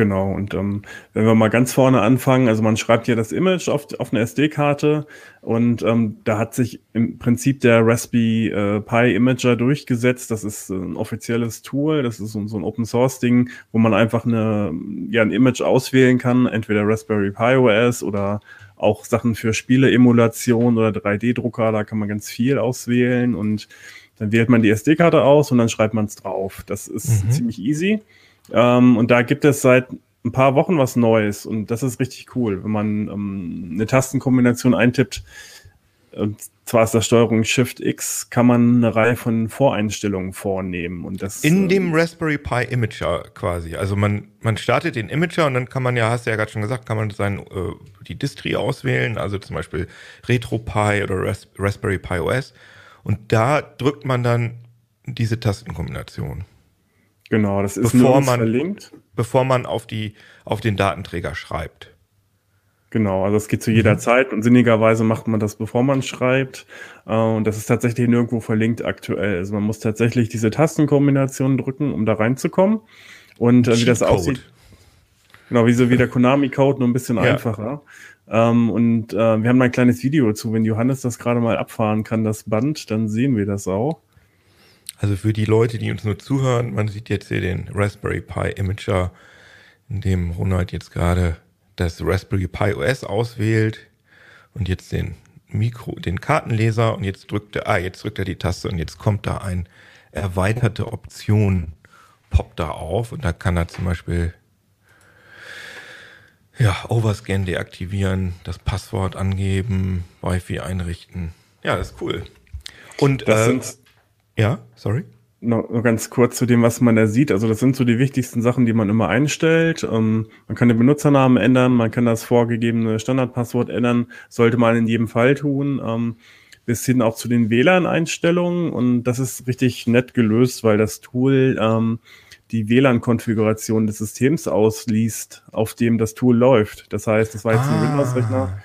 Genau, und ähm, wenn wir mal ganz vorne anfangen, also man schreibt ja das Image auf, auf eine SD-Karte und ähm, da hat sich im Prinzip der Raspberry äh, Pi Imager durchgesetzt. Das ist ein offizielles Tool, das ist so, so ein Open Source Ding, wo man einfach eine, ja, ein Image auswählen kann, entweder Raspberry Pi OS oder auch Sachen für Spiele-Emulation oder 3D-Drucker, da kann man ganz viel auswählen und dann wählt man die SD-Karte aus und dann schreibt man es drauf. Das ist mhm. ziemlich easy. Ähm, und da gibt es seit ein paar Wochen was Neues und das ist richtig cool, wenn man ähm, eine Tastenkombination eintippt. Und zwar ist das Steuerung Shift X, kann man eine Reihe von Voreinstellungen vornehmen. Und das, In ähm, dem Raspberry Pi Imager quasi. Also man, man startet den Imager und dann kann man ja, hast du ja gerade schon gesagt, kann man sein, äh, die Distri auswählen, also zum Beispiel RetroPie oder Ras Raspberry Pi OS. Und da drückt man dann diese Tastenkombination. Genau, das ist bevor man, verlinkt. Bevor man auf, die, auf den Datenträger schreibt. Genau, also es geht zu jeder mhm. Zeit und sinnigerweise macht man das, bevor man schreibt. Äh, und das ist tatsächlich nirgendwo verlinkt aktuell. Also man muss tatsächlich diese Tastenkombination drücken, um da reinzukommen. Und äh, wie das aussieht. Genau, wie so wie der <laughs> Konami-Code, nur ein bisschen ja. einfacher. Ähm, und äh, wir haben ein kleines Video dazu. Wenn Johannes das gerade mal abfahren kann, das Band, dann sehen wir das auch. Also für die Leute, die uns nur zuhören, man sieht jetzt hier den Raspberry Pi Imager, in dem Ronald jetzt gerade das Raspberry Pi OS auswählt und jetzt den Mikro, den Kartenleser und jetzt drückt er, ah, jetzt drückt er die Taste und jetzt kommt da ein erweiterte Option, poppt da auf und da kann er zum Beispiel ja, Overscan deaktivieren, das Passwort angeben, Wi-Fi einrichten. Ja, das ist cool. Und das äh, sind ja, sorry. Noch, ganz kurz zu dem, was man da sieht. Also das sind so die wichtigsten Sachen, die man immer einstellt. Ähm, man kann den Benutzernamen ändern, man kann das vorgegebene Standardpasswort ändern, sollte man in jedem Fall tun. Ähm, bis hin auch zu den WLAN-Einstellungen. Und das ist richtig nett gelöst, weil das Tool ähm, die WLAN-Konfiguration des Systems ausliest, auf dem das Tool läuft. Das heißt, das war jetzt ah. ein Windows-Rechner,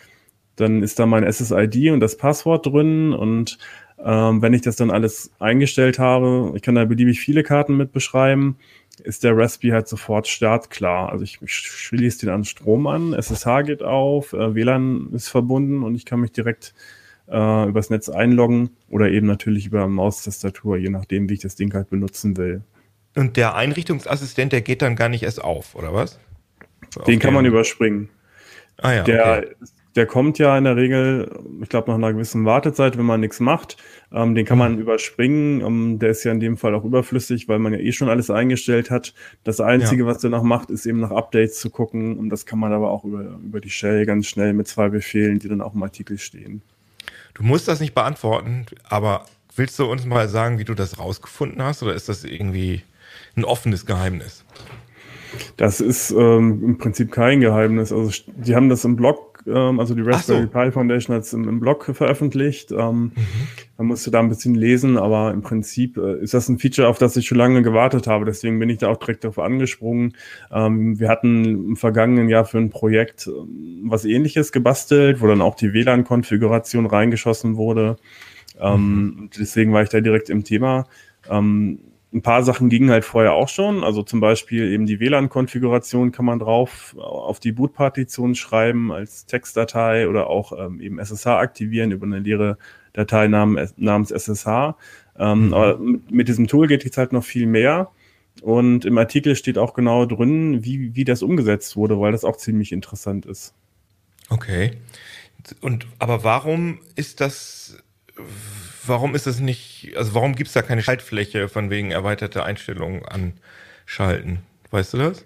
dann ist da mein SSID und das Passwort drin und ähm, wenn ich das dann alles eingestellt habe, ich kann da beliebig viele Karten mit beschreiben, ist der Raspberry halt sofort startklar. Also ich, ich schließe den an Strom an, SSH geht auf, äh, WLAN ist verbunden und ich kann mich direkt äh, übers Netz einloggen oder eben natürlich über Maustastatur, je nachdem, wie ich das Ding halt benutzen will. Und der Einrichtungsassistent, der geht dann gar nicht erst auf, oder was? Den kann man überspringen. Ah ja, der, okay. Der kommt ja in der Regel, ich glaube, nach einer gewissen Wartezeit, wenn man nichts macht. Ähm, den kann man mhm. überspringen. Ähm, der ist ja in dem Fall auch überflüssig, weil man ja eh schon alles eingestellt hat. Das Einzige, ja. was der noch macht, ist eben nach Updates zu gucken. Und das kann man aber auch über, über die Shell ganz schnell mit zwei Befehlen, die dann auch im Artikel stehen. Du musst das nicht beantworten, aber willst du uns mal sagen, wie du das rausgefunden hast? Oder ist das irgendwie ein offenes Geheimnis? Das ist ähm, im Prinzip kein Geheimnis. Also die haben das im Blog, ähm, also die Raspberry so. Pi Foundation hat es im, im, Blog veröffentlicht. Ähm, mhm. Man musste da ein bisschen lesen, aber im Prinzip äh, ist das ein Feature, auf das ich schon lange gewartet habe. Deswegen bin ich da auch direkt darauf angesprungen. Ähm, wir hatten im vergangenen Jahr für ein Projekt ähm, was ähnliches gebastelt, wo dann auch die WLAN-Konfiguration reingeschossen wurde. Ähm, mhm. Deswegen war ich da direkt im Thema. Ähm, ein paar Sachen gingen halt vorher auch schon. Also zum Beispiel eben die WLAN-Konfiguration kann man drauf auf die Boot-Partition schreiben als Textdatei oder auch ähm, eben SSH aktivieren über eine leere Datei namens SSH. Ähm, mhm. Aber mit, mit, diesem Tool geht jetzt halt noch viel mehr. Und im Artikel steht auch genau drin, wie, wie das umgesetzt wurde, weil das auch ziemlich interessant ist. Okay. Und aber warum ist das warum ist es nicht, also warum gibt es da keine Schaltfläche von wegen erweiterte Einstellungen anschalten? Weißt du das?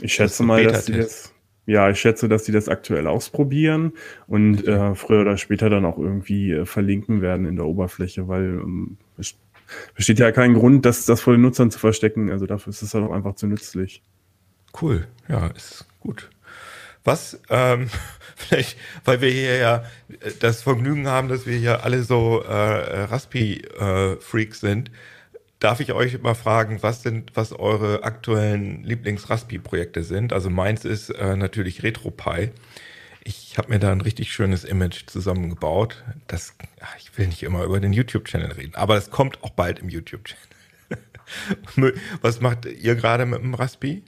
Ich schätze das mal, dass die das, ja, ich schätze, dass die das aktuell ausprobieren und äh, früher oder später dann auch irgendwie äh, verlinken werden in der Oberfläche, weil ähm, es besteht ja kein Grund, das, das vor den Nutzern zu verstecken. Also dafür ist es halt auch einfach zu nützlich. Cool, ja, ist gut. Was, ähm, <laughs> vielleicht, weil wir hier ja das Vergnügen haben, dass wir hier alle so äh, Raspi-Freaks äh, sind, darf ich euch mal fragen, was sind, was eure aktuellen Lieblings-Raspi-Projekte sind? Also meins ist äh, natürlich RetroPie. Ich habe mir da ein richtig schönes Image zusammengebaut. Das, ach, ich will nicht immer über den YouTube-Channel reden, aber das kommt auch bald im YouTube-Channel. <laughs> was macht ihr gerade mit dem Raspi?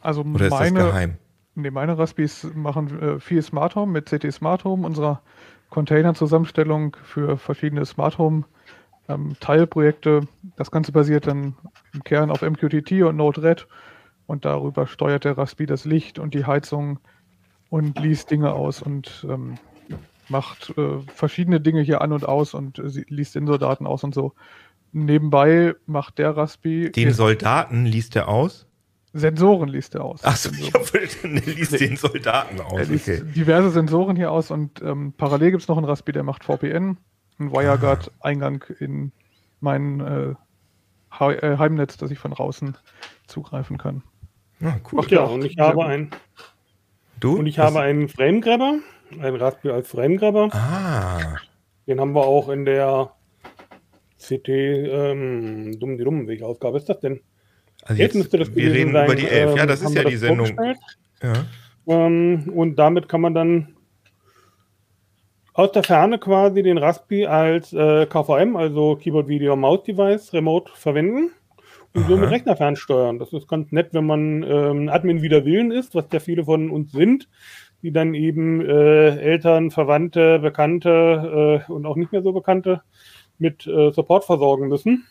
Also Oder meine, ist das geheim? Nee, meine Raspis machen äh, viel Smart Home mit CT Smart Home, unserer Container-Zusammenstellung für verschiedene Smart Home ähm, Teilprojekte. Das Ganze basiert dann im Kern auf MQTT und Node-RED und darüber steuert der Raspi das Licht und die Heizung und liest Dinge aus und ähm, macht äh, verschiedene Dinge hier an und aus und äh, liest Sensordaten aus und so. Nebenbei macht der Raspi. Den Soldaten liest er aus? Sensoren liest er aus. Achso, ich wollte, liest den Soldaten aus. Er liest okay. diverse Sensoren hier aus und ähm, parallel gibt es noch einen Raspi, der macht VPN, einen WireGuard-Eingang in mein äh, äh, Heimnetz, dass ich von draußen zugreifen kann. Ah, cool. Ach ja, und ich habe einen. Du? Und ich habe einen Framegrabber, einen Raspberry als Framegrabber. Ah. Den haben wir auch in der CT, ähm, dumm die dumm, welche Ausgabe ist das denn? Also jetzt, jetzt das wir reden sein, über die 11. Ja, das ist ja die Sendung. Ja. Ähm, und damit kann man dann aus der Ferne quasi den Raspi als äh, KVM, also Keyboard Video Mouse Device, remote verwenden und Aha. so mit Rechner fernsteuern. Das ist ganz nett, wenn man ähm, Admin wider Willen ist, was ja viele von uns sind, die dann eben äh, Eltern, Verwandte, Bekannte äh, und auch nicht mehr so Bekannte mit äh, Support versorgen müssen.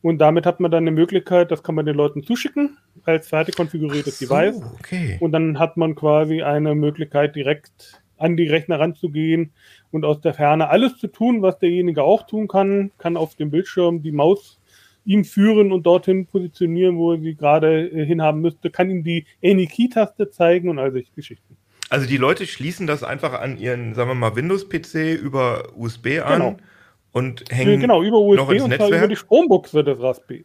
Und damit hat man dann eine Möglichkeit, das kann man den Leuten zuschicken als fertig konfiguriertes so, Device. Okay. Und dann hat man quasi eine Möglichkeit, direkt an die Rechner ranzugehen und aus der Ferne alles zu tun, was derjenige auch tun kann, kann auf dem Bildschirm die Maus ihm führen und dorthin positionieren, wo er sie gerade äh, hinhaben müsste, kann ihm die Any-Key-Taste zeigen und all solche Geschichten. Also die Leute schließen das einfach an ihren, sagen wir mal, Windows-PC über USB an. Und hängen genau, über USB noch ins und Netzwerk. über die Strombuchse des Raspi.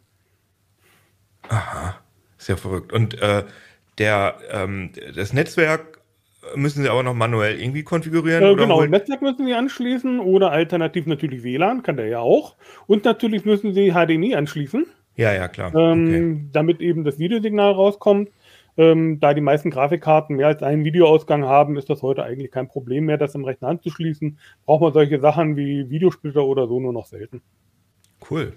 Aha, sehr verrückt. Und äh, der, ähm, das Netzwerk müssen Sie aber noch manuell irgendwie konfigurieren? Äh, genau, Netzwerk müssen Sie anschließen oder alternativ natürlich WLAN, kann der ja auch. Und natürlich müssen Sie HDMI anschließen. Ja, ja, klar. Ähm, okay. Damit eben das Videosignal rauskommt. Ähm, da die meisten Grafikkarten mehr als einen Videoausgang haben, ist das heute eigentlich kein Problem mehr, das im Rechner anzuschließen. Braucht man solche Sachen wie Videosplitter oder so nur noch selten. Cool.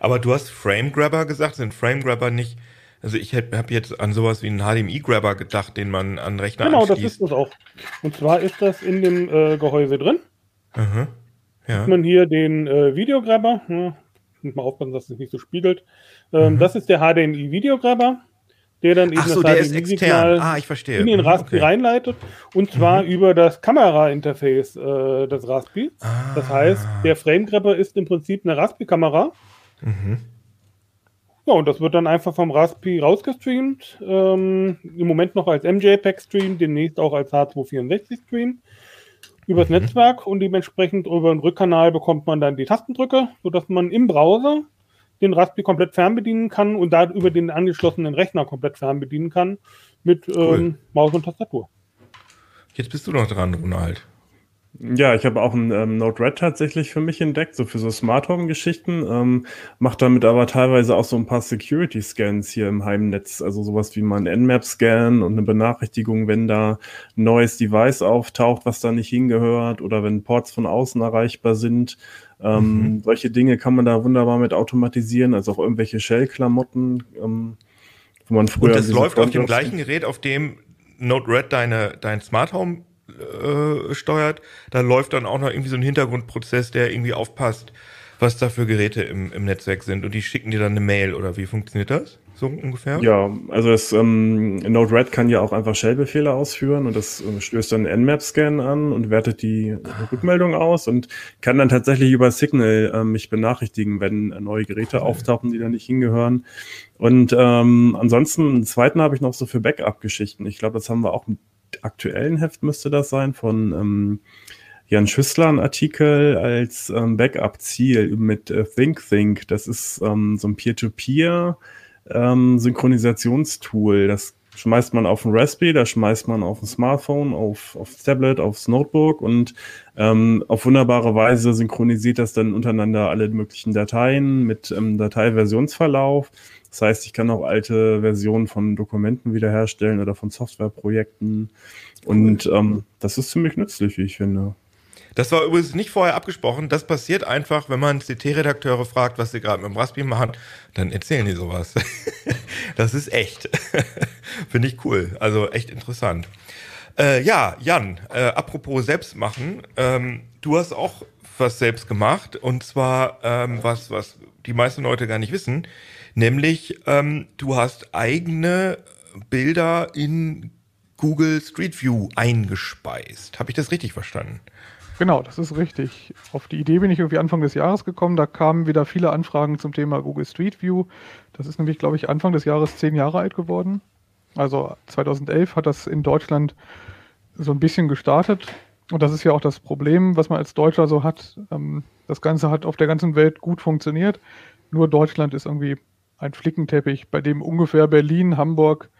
Aber du hast Frame Grabber gesagt, sind Frame Grabber nicht also ich habe jetzt an sowas wie einen HDMI-Grabber gedacht, den man an Rechner Genau, anschließt. das ist das auch. Und zwar ist das in dem äh, Gehäuse drin. Aha. Ja. Sieht man hier den äh, Videograbber. Ja, muss mal aufpassen, dass es nicht so spiegelt. Ähm, mhm. Das ist der HDMI-Videograbber, der dann eben so, das HDMI-Signal ah, in den Raspberry okay. reinleitet. Und zwar mhm. über das Kamera-Interface äh, des Raspberry. Ah. Das heißt, der Frame-Grabber ist im Prinzip eine Raspberry-Kamera. Mhm ja, und das wird dann einfach vom Raspi rausgestreamt. Ähm, Im Moment noch als MJPEG-Stream, demnächst auch als H264-Stream übers mhm. Netzwerk und dementsprechend über den Rückkanal bekommt man dann die Tastendrücke, sodass man im Browser den Raspi komplett fernbedienen kann und da über den angeschlossenen Rechner komplett fernbedienen kann mit cool. ähm, Maus und Tastatur. Jetzt bist du noch dran, Ronald. Ja, ich habe auch ein ähm, Node-RED tatsächlich für mich entdeckt, so für so Smart Home-Geschichten. Ähm, macht damit aber teilweise auch so ein paar Security-Scans hier im Heimnetz. Also sowas wie mal ein Nmap-Scan und eine Benachrichtigung, wenn da ein neues Device auftaucht, was da nicht hingehört oder wenn Ports von außen erreichbar sind. Ähm, mhm. Solche Dinge kann man da wunderbar mit automatisieren, also auch irgendwelche Shell-Klamotten, ähm, wo man früher. Und das läuft auf dem gleichen Gerät, auf dem Node-RED deine, dein Smart Home äh, steuert, da läuft dann auch noch irgendwie so ein Hintergrundprozess, der irgendwie aufpasst, was da für Geräte im, im Netzwerk sind und die schicken dir dann eine Mail oder wie funktioniert das? So ungefähr? Ja, also das ähm, Node-RED kann ja auch einfach Shell-Befehle ausführen und das äh, stößt dann Nmap-Scan an und wertet die ah. Rückmeldung aus und kann dann tatsächlich über Signal äh, mich benachrichtigen, wenn neue Geräte cool. auftauchen, die da nicht hingehören. Und ähm, ansonsten, einen zweiten habe ich noch so für Backup-Geschichten. Ich glaube, das haben wir auch mit aktuellen Heft müsste das sein, von ähm, Jan Schüssler ein Artikel als ähm, Backup-Ziel mit äh, ThinkThink. Das ist ähm, so ein Peer-to-Peer ähm, Synchronisationstool. Das schmeißt man auf ein Raspberry, da schmeißt man auf ein Smartphone, auf, aufs Tablet, aufs Notebook und ähm, auf wunderbare Weise synchronisiert das dann untereinander alle möglichen Dateien mit ähm, Dateiversionsverlauf. Das heißt, ich kann auch alte Versionen von Dokumenten wiederherstellen oder von Softwareprojekten. Und ähm, das ist ziemlich nützlich, wie ich finde. Das war übrigens nicht vorher abgesprochen. Das passiert einfach, wenn man CT-Redakteure fragt, was sie gerade mit dem Raspi machen, dann erzählen die sowas. <laughs> das ist echt. <laughs> Finde ich cool. Also echt interessant. Äh, ja, Jan, äh, apropos selbst machen, ähm, du hast auch was selbst gemacht und zwar ähm, was, was die meisten Leute gar nicht wissen. Nämlich, ähm, du hast eigene Bilder in Google Street View eingespeist. Habe ich das richtig verstanden? Genau, das ist richtig. Auf die Idee bin ich irgendwie Anfang des Jahres gekommen. Da kamen wieder viele Anfragen zum Thema Google Street View. Das ist nämlich, glaube ich, Anfang des Jahres zehn Jahre alt geworden. Also 2011 hat das in Deutschland so ein bisschen gestartet. Und das ist ja auch das Problem, was man als Deutscher so hat. Ähm, das Ganze hat auf der ganzen Welt gut funktioniert. Nur Deutschland ist irgendwie ein Flickenteppich, bei dem ungefähr Berlin, Hamburg,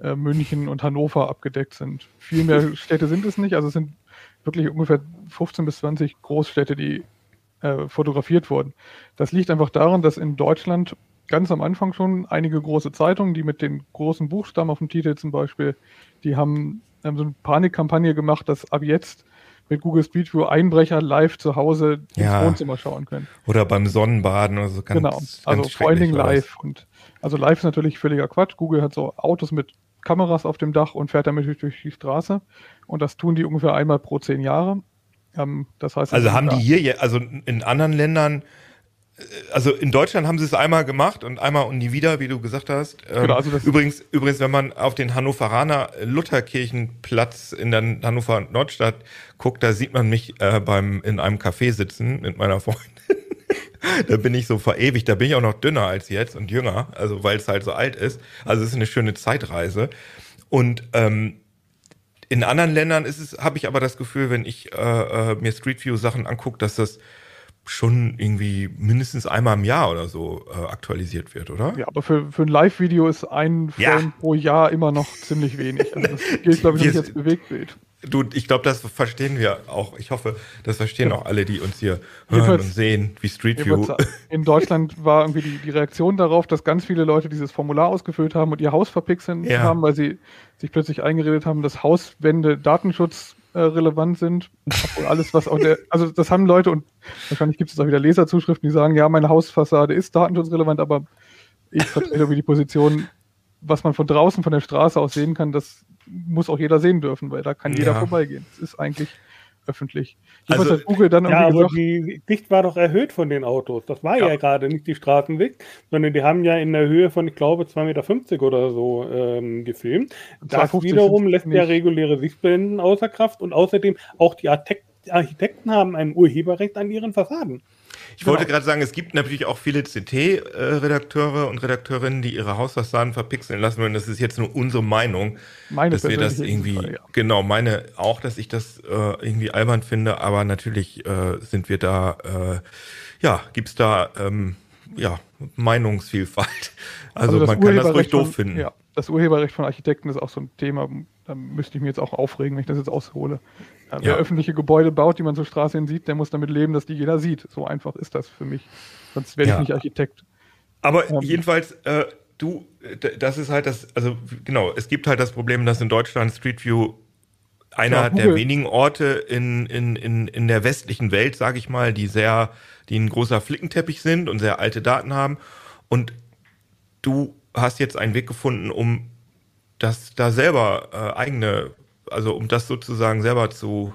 äh, München und Hannover abgedeckt sind. Viel mehr <laughs> Städte sind es nicht, also es sind wirklich ungefähr 15 bis 20 Großstädte, die äh, fotografiert wurden. Das liegt einfach daran, dass in Deutschland ganz am Anfang schon einige große Zeitungen, die mit den großen Buchstaben auf dem Titel zum Beispiel, die haben, haben so eine Panikkampagne gemacht, dass ab jetzt mit Google Street View Einbrecher live zu Hause ja. ins Wohnzimmer schauen können. Oder beim Sonnenbaden oder so. Ganz, genau, also ganz vor allen Dingen live. Und, also live ist natürlich völliger Quatsch. Google hat so Autos mit Kameras auf dem Dach und fährt damit durch die Straße. Und das tun die ungefähr einmal pro zehn Jahre. Ähm, das heißt, also haben die hier, also in anderen Ländern also in Deutschland haben sie es einmal gemacht und einmal und nie wieder, wie du gesagt hast. Ähm, genau, also übrigens, übrigens, wenn man auf den Hannoveraner Lutherkirchenplatz in der Hannover Nordstadt guckt, da sieht man mich äh, beim in einem Café sitzen mit meiner Freundin. Da bin ich so verewigt, da bin ich auch noch dünner als jetzt und jünger, also weil es halt so alt ist. Also es ist eine schöne Zeitreise. Und ähm, in anderen Ländern ist es, habe ich aber das Gefühl, wenn ich äh, äh, mir Street View Sachen angucke, dass das schon irgendwie mindestens einmal im Jahr oder so äh, aktualisiert wird, oder? Ja, aber für, für ein Live-Video ist ein Frame ja. pro Jahr immer noch ziemlich wenig. Also das gilt, glaube ich, nicht als Bewegtbild. Du, ich glaube, das verstehen wir auch. Ich hoffe, das verstehen auch alle, die uns hier hören und sehen, wie Street View. In Deutschland war irgendwie die, die, Reaktion darauf, dass ganz viele Leute dieses Formular ausgefüllt haben und ihr Haus verpixeln ja. haben, weil sie sich plötzlich eingeredet haben, dass Hauswände datenschutzrelevant sind. Obwohl alles, was auch der, <laughs> also das haben Leute und wahrscheinlich gibt es auch wieder Leserzuschriften, die sagen, ja, meine Hausfassade ist datenschutzrelevant, aber ich vertrete irgendwie die Position, was man von draußen von der Straße aus sehen kann, das muss auch jeder sehen dürfen, weil da kann jeder ja. vorbeigehen. Es ist eigentlich öffentlich. Also, hat Google dann ja, aber gesagt, die Dicht war doch erhöht von den Autos. Das war ja, ja gerade nicht die Straßenweg, sondern die haben ja in der Höhe von, ich glaube, 2,50 Meter oder so ähm, gefilmt. Das wiederum lässt ja reguläre Sichtblenden außer Kraft und außerdem auch die Architekten haben ein Urheberrecht an ihren Fassaden. Ich genau. wollte gerade sagen, es gibt natürlich auch viele CT-Redakteure und Redakteurinnen, die ihre Hausfassaden verpixeln lassen wollen. Das ist jetzt nur unsere Meinung, meine dass wir das irgendwie, Fall, ja. genau, meine auch, dass ich das äh, irgendwie albern finde, aber natürlich äh, sind wir da, äh, ja, gibt's da, ähm, ja, Meinungsvielfalt. Also, also man kann das ruhig doof finden. Ja, das Urheberrecht von Architekten ist auch so ein Thema, da müsste ich mir jetzt auch aufregen, wenn ich das jetzt aushole. Ja, wer öffentliche Gebäude baut, die man zur Straße hin sieht, der muss damit leben, dass die jeder sieht. So einfach ist das für mich. Sonst werde ich nicht Architekt. Aber ähm, jedenfalls, äh, du, das ist halt das, also genau, es gibt halt das Problem, dass in Deutschland Street View einer ja, der wenigen Orte in, in, in, in der westlichen Welt, sage ich mal, die sehr, die ein großer Flickenteppich sind und sehr alte Daten haben. Und du hast jetzt einen Weg gefunden, um das da selber äh, eigene, also um das sozusagen selber zu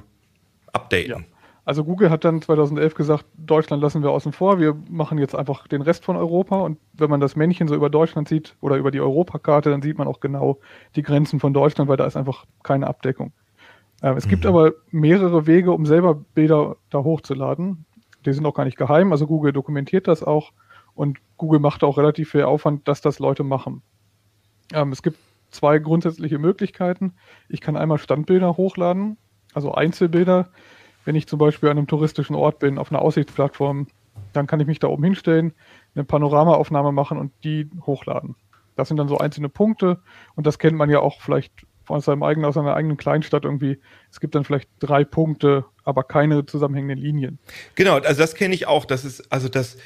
updaten. Ja. Also Google hat dann 2011 gesagt, Deutschland lassen wir außen vor, wir machen jetzt einfach den Rest von Europa und wenn man das Männchen so über Deutschland sieht oder über die Europakarte, dann sieht man auch genau die Grenzen von Deutschland, weil da ist einfach keine Abdeckung. Ähm, es mhm. gibt aber mehrere Wege, um selber Bilder da hochzuladen. Die sind auch gar nicht geheim, also Google dokumentiert das auch und Google macht auch relativ viel Aufwand, dass das Leute machen. Ähm, es gibt zwei grundsätzliche Möglichkeiten. Ich kann einmal Standbilder hochladen, also Einzelbilder. Wenn ich zum Beispiel an einem touristischen Ort bin, auf einer Aussichtsplattform, dann kann ich mich da oben hinstellen, eine Panoramaaufnahme machen und die hochladen. Das sind dann so einzelne Punkte und das kennt man ja auch vielleicht von seinem eigenen, aus seiner eigenen Kleinstadt irgendwie. Es gibt dann vielleicht drei Punkte, aber keine zusammenhängenden Linien. Genau, also das kenne ich auch. Das ist, also das,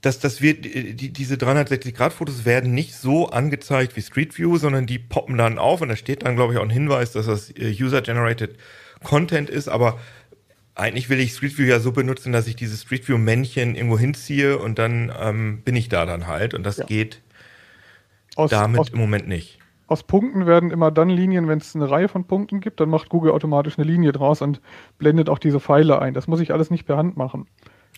dass, dass wir, die, diese 360-Grad-Fotos werden nicht so angezeigt wie Street View, sondern die poppen dann auf und da steht dann, glaube ich, auch ein Hinweis, dass das äh, User-Generated Content ist, aber eigentlich will ich Street View ja so benutzen, dass ich dieses Street View Männchen irgendwo hinziehe und dann ähm, bin ich da dann halt und das ja. geht aus, damit aus, im Moment nicht. Aus Punkten werden immer dann Linien, wenn es eine Reihe von Punkten gibt, dann macht Google automatisch eine Linie draus und blendet auch diese Pfeile ein. Das muss ich alles nicht per Hand machen.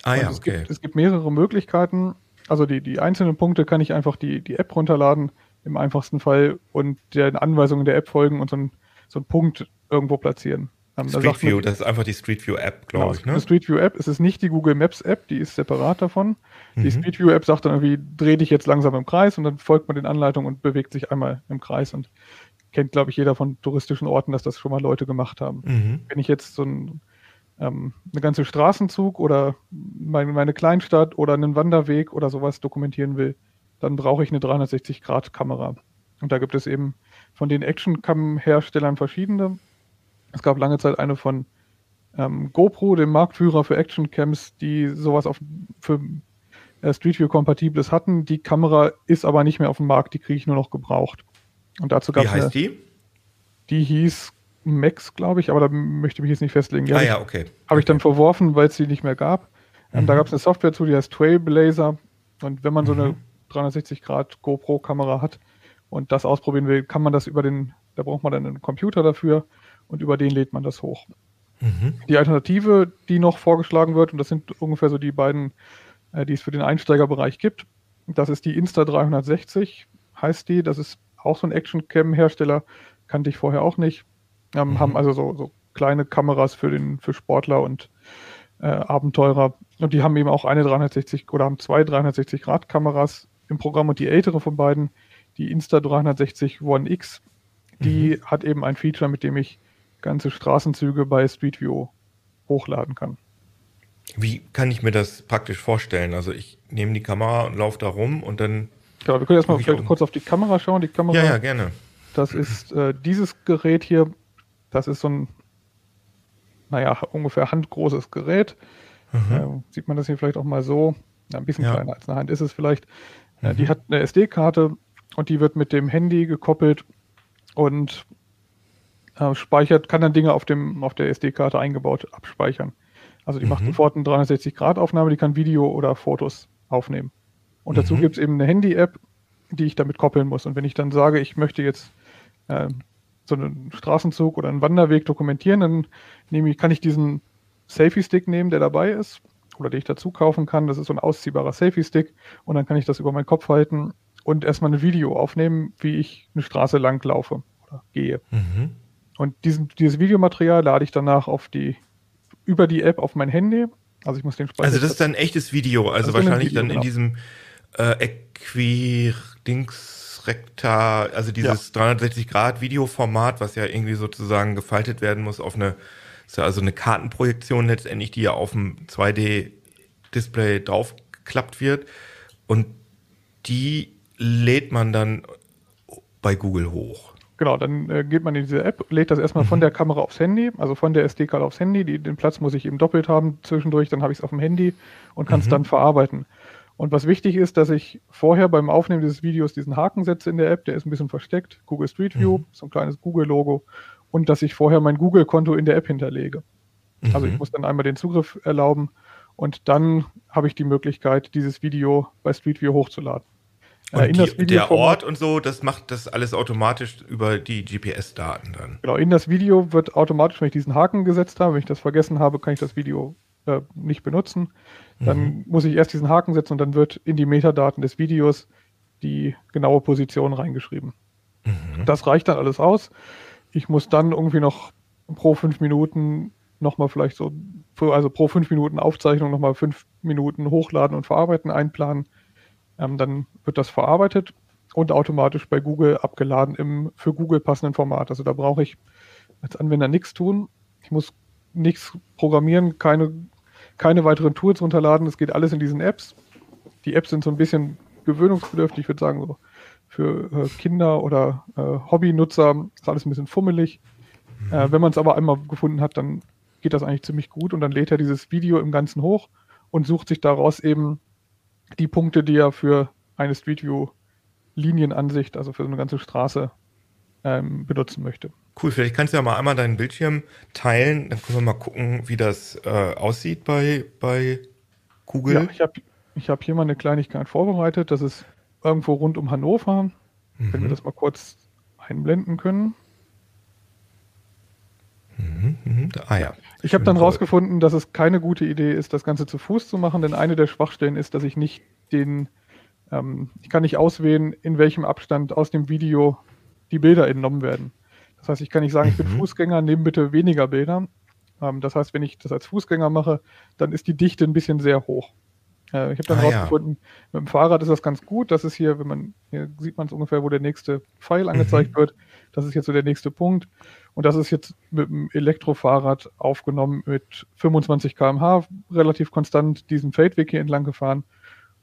Ah ja, es okay. Gibt, es gibt mehrere Möglichkeiten. Also die, die einzelnen Punkte kann ich einfach die, die App runterladen, im einfachsten Fall, und den Anweisungen der App folgen und so, ein, so einen Punkt irgendwo platzieren. Ähm, Street View, das ist einfach die Street View App, glaube genau, ich. Ne? Die Street View App, es ist nicht die Google Maps App, die ist separat davon. Mhm. Die Street View App sagt dann irgendwie, dreh dich jetzt langsam im Kreis und dann folgt man den Anleitungen und bewegt sich einmal im Kreis und kennt, glaube ich, jeder von touristischen Orten, dass das schon mal Leute gemacht haben. Mhm. Wenn ich jetzt so ein ähm, eine ganze Straßenzug oder meine, meine Kleinstadt oder einen Wanderweg oder sowas dokumentieren will, dann brauche ich eine 360-Grad-Kamera. Und da gibt es eben von den Action-Cam-Herstellern verschiedene. Es gab lange Zeit eine von ähm, GoPro, dem Marktführer für Action-Cams, die sowas auf, für äh, Street View kompatibles hatten. Die Kamera ist aber nicht mehr auf dem Markt, die kriege ich nur noch gebraucht. Und dazu gab es. Wie heißt eine, die? Die hieß Max, glaube ich, aber da möchte ich mich jetzt nicht festlegen. Ja, ah ja, okay. Habe ich dann verworfen, weil es die nicht mehr gab. Ähm, mhm. Da gab es eine Software zu, die heißt Trailblazer. Und wenn man so eine 360 mhm. GoPro-Kamera hat und das ausprobieren will, kann man das über den, da braucht man dann einen Computer dafür und über den lädt man das hoch. Mhm. Die Alternative, die noch vorgeschlagen wird, und das sind ungefähr so die beiden, äh, die es für den Einsteigerbereich gibt, das ist die Insta360, heißt die. Das ist auch so ein Action-Cam-Hersteller, kannte ich vorher auch nicht. Ähm, mhm. Haben also so, so, kleine Kameras für, den, für Sportler und äh, Abenteurer. Und die haben eben auch eine 360 oder haben zwei 360-Grad-Kameras im Programm und die ältere von beiden, die Insta 360 One X, die mhm. hat eben ein Feature, mit dem ich ganze Straßenzüge bei Street View hochladen kann. Wie kann ich mir das praktisch vorstellen? Also ich nehme die Kamera und laufe da rum und dann. Ja, wir können erstmal vielleicht kurz auf die Kamera schauen. Die Kamera. Ja, ja, gerne. Das ist äh, dieses Gerät hier. Das ist so ein, naja, ungefähr handgroßes Gerät. Mhm. Äh, sieht man das hier vielleicht auch mal so? Ja, ein bisschen ja. kleiner als eine Hand ist es vielleicht. Mhm. Äh, die hat eine SD-Karte und die wird mit dem Handy gekoppelt und äh, speichert, kann dann Dinge auf, dem, auf der SD-Karte eingebaut abspeichern. Also die mhm. macht sofort eine 360-Grad-Aufnahme, die kann Video oder Fotos aufnehmen. Und dazu mhm. gibt es eben eine Handy-App, die ich damit koppeln muss. Und wenn ich dann sage, ich möchte jetzt äh, so einen Straßenzug oder einen Wanderweg dokumentieren, dann nehme ich, kann ich diesen Selfie-Stick nehmen, der dabei ist, oder den ich dazu kaufen kann. Das ist so ein ausziehbarer Selfie-Stick. Und dann kann ich das über meinen Kopf halten und erstmal ein Video aufnehmen, wie ich eine Straße lang laufe oder gehe. Mhm. Und diesen, dieses Videomaterial lade ich danach auf die, über die App auf mein Handy. Also ich muss den Speicher. Also das ist dann ein echtes Video, also wahrscheinlich Video, dann in genau. diesem äh, Equidings Recta, also dieses ja. 360-Grad-Videoformat, was ja irgendwie sozusagen gefaltet werden muss auf eine, ist ja also eine Kartenprojektion letztendlich, die ja auf dem 2D-Display draufgeklappt wird. Und die lädt man dann bei Google hoch. Genau, dann äh, geht man in diese App, lädt das erstmal mhm. von der Kamera aufs Handy, also von der SD-Karte aufs Handy. Die, den Platz muss ich eben doppelt haben zwischendurch, dann habe ich es auf dem Handy und kann es mhm. dann verarbeiten. Und was wichtig ist, dass ich vorher beim Aufnehmen dieses Videos diesen Haken setze in der App, der ist ein bisschen versteckt, Google Street View, mhm. so ein kleines Google-Logo, und dass ich vorher mein Google-Konto in der App hinterlege. Also ich mhm. muss dann einmal den Zugriff erlauben und dann habe ich die Möglichkeit, dieses Video bei Street View hochzuladen. Und die, der Ort und so, das macht das alles automatisch über die GPS-Daten dann. Genau, in das Video wird automatisch, wenn ich diesen Haken gesetzt habe, wenn ich das vergessen habe, kann ich das Video äh, nicht benutzen. Dann mhm. muss ich erst diesen Haken setzen und dann wird in die Metadaten des Videos die genaue Position reingeschrieben. Mhm. Das reicht dann alles aus. Ich muss dann irgendwie noch pro fünf Minuten nochmal vielleicht so, also pro fünf Minuten Aufzeichnung nochmal fünf Minuten hochladen und verarbeiten einplanen. Ähm, dann wird das verarbeitet und automatisch bei Google abgeladen im für Google passenden Format. Also da brauche ich als Anwender nichts tun. Ich muss nichts programmieren, keine, keine weiteren Tools runterladen. Es geht alles in diesen Apps. Die Apps sind so ein bisschen gewöhnungsbedürftig, ich würde sagen, so für äh, Kinder oder äh, Hobbynutzer ist alles ein bisschen fummelig. Mhm. Äh, wenn man es aber einmal gefunden hat, dann geht das eigentlich ziemlich gut und dann lädt er dieses Video im Ganzen hoch und sucht sich daraus eben die Punkte, die er für eine Street View Linienansicht, also für so eine ganze Straße, ähm, benutzen möchte. Cool, vielleicht kannst du ja mal einmal deinen Bildschirm teilen, dann können wir mal gucken, wie das äh, aussieht bei, bei Google. Ja, ich habe ich hab hier mal eine Kleinigkeit vorbereitet. Das ist irgendwo rund um Hannover. Mhm. Wenn wir das mal kurz einblenden können. Mhm, mhm. Ah ja. Ich habe dann rausgefunden, dass es keine gute Idee ist, das Ganze zu Fuß zu machen, denn eine der Schwachstellen ist, dass ich nicht den, ähm, ich kann nicht auswählen, in welchem Abstand aus dem Video die Bilder entnommen werden. Das heißt, ich kann nicht sagen, ich bin mhm. Fußgänger, nehme bitte weniger Bilder. Ähm, das heißt, wenn ich das als Fußgänger mache, dann ist die Dichte ein bisschen sehr hoch. Äh, ich habe dann ah, rausgefunden, ja. mit dem Fahrrad ist das ganz gut. Das ist hier, wenn man, hier sieht man es ungefähr, wo der nächste Pfeil angezeigt mhm. wird. Das ist jetzt so der nächste Punkt. Und das ist jetzt mit dem Elektrofahrrad aufgenommen mit 25 km/h, relativ konstant diesen Feldweg hier entlang gefahren.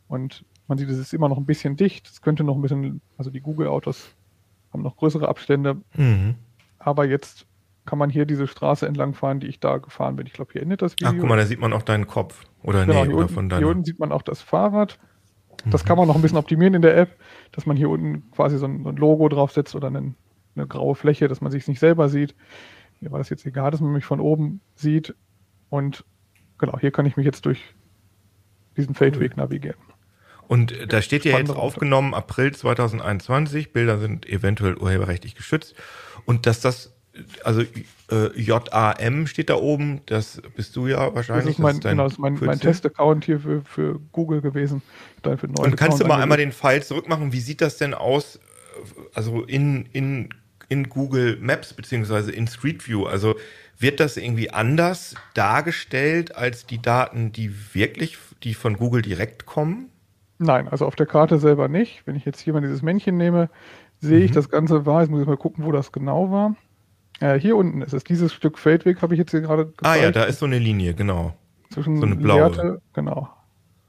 Und man sieht, es ist immer noch ein bisschen dicht. Es könnte noch ein bisschen, also die Google-Autos haben noch größere Abstände. Mhm. Aber jetzt kann man hier diese Straße entlang fahren, die ich da gefahren bin. Ich glaube, hier endet das Video. Ach, guck mal, da sieht man auch deinen Kopf. Oder genau, nee, oder unten, von deinem. Hier unten sieht man auch das Fahrrad. Das mhm. kann man noch ein bisschen optimieren in der App, dass man hier unten quasi so ein, so ein Logo draufsetzt oder einen, eine graue Fläche, dass man sich nicht selber sieht. Mir war das jetzt egal, dass man mich von oben sieht. Und genau, hier kann ich mich jetzt durch diesen Feldweg navigieren. Und da steht ja jetzt aufgenommen, April 2021, Bilder sind eventuell urheberrechtlich geschützt. Und dass das also äh, JAM steht da oben, das bist du ja wahrscheinlich. Das ist mein, das ist genau, das ist mein, mein Test-Account hier für, für Google gewesen. Und kannst Account du mal einmal den Pfeil zurückmachen? Wie sieht das denn aus, also in, in, in Google Maps beziehungsweise in Street View? Also wird das irgendwie anders dargestellt als die Daten, die wirklich, die von Google direkt kommen? Nein, also auf der Karte selber nicht. Wenn ich jetzt hier mal dieses Männchen nehme, sehe mhm. ich, das Ganze war, jetzt muss ich mal gucken, wo das genau war. Äh, hier unten ist es. Dieses Stück Feldweg habe ich jetzt hier gerade gezeigt. Ah ja, da ist so eine Linie, genau. Zwischen so eine blaue. Lehrte, genau.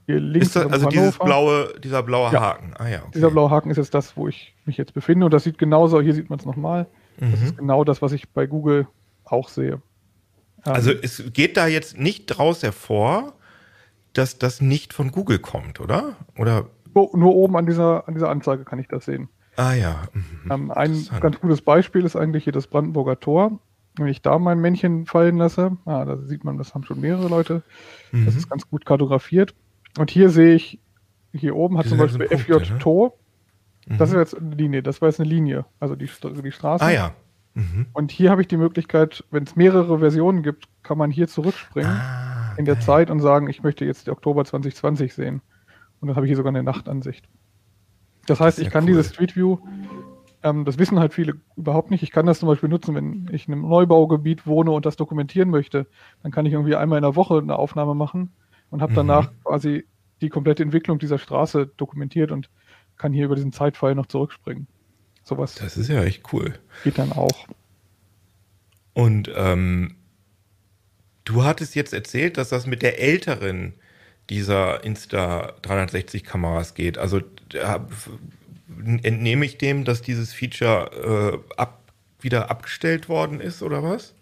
Hier links das, also dieses blaue, dieser blaue ja. Haken. Ah, ja, okay. Dieser blaue Haken ist jetzt das, wo ich mich jetzt befinde. Und das sieht genauso, hier sieht man es nochmal. Mhm. Das ist genau das, was ich bei Google auch sehe. Also es geht da jetzt nicht draus hervor, dass das nicht von Google kommt, oder? Oder? Nur oben an dieser, an dieser Anzeige kann ich das sehen. Ah ja. Mhm. Ähm, ein ganz gutes Beispiel ist eigentlich hier das Brandenburger Tor. Wenn ich da mein Männchen fallen lasse, ah, da sieht man, das haben schon mehrere Leute. Mhm. Das ist ganz gut kartografiert. Und hier sehe ich, hier oben hat Diese zum Beispiel Punkte, FJ ne? Tor. Das mhm. ist jetzt eine Linie, das war jetzt eine Linie, also die, also die Straße. Ah ja. Mhm. Und hier habe ich die Möglichkeit, wenn es mehrere Versionen gibt, kann man hier zurückspringen ah, in der. Zeit und sagen, ich möchte jetzt Oktober 2020 sehen. Und dann habe ich hier sogar eine Nachtansicht. Das heißt, ich kann cool. dieses Street View, ähm, das wissen halt viele überhaupt nicht. Ich kann das zum Beispiel nutzen, wenn ich in einem Neubaugebiet wohne und das dokumentieren möchte. Dann kann ich irgendwie einmal in der Woche eine Aufnahme machen und habe danach mhm. quasi die komplette Entwicklung dieser Straße dokumentiert und kann hier über diesen Zeitpfeil noch zurückspringen. Sowas. Das ist ja echt cool. Geht dann auch. Und ähm, du hattest jetzt erzählt, dass das mit der älteren dieser Insta 360 Kameras geht. Also entnehme ich dem, dass dieses Feature äh, ab, wieder abgestellt worden ist oder was?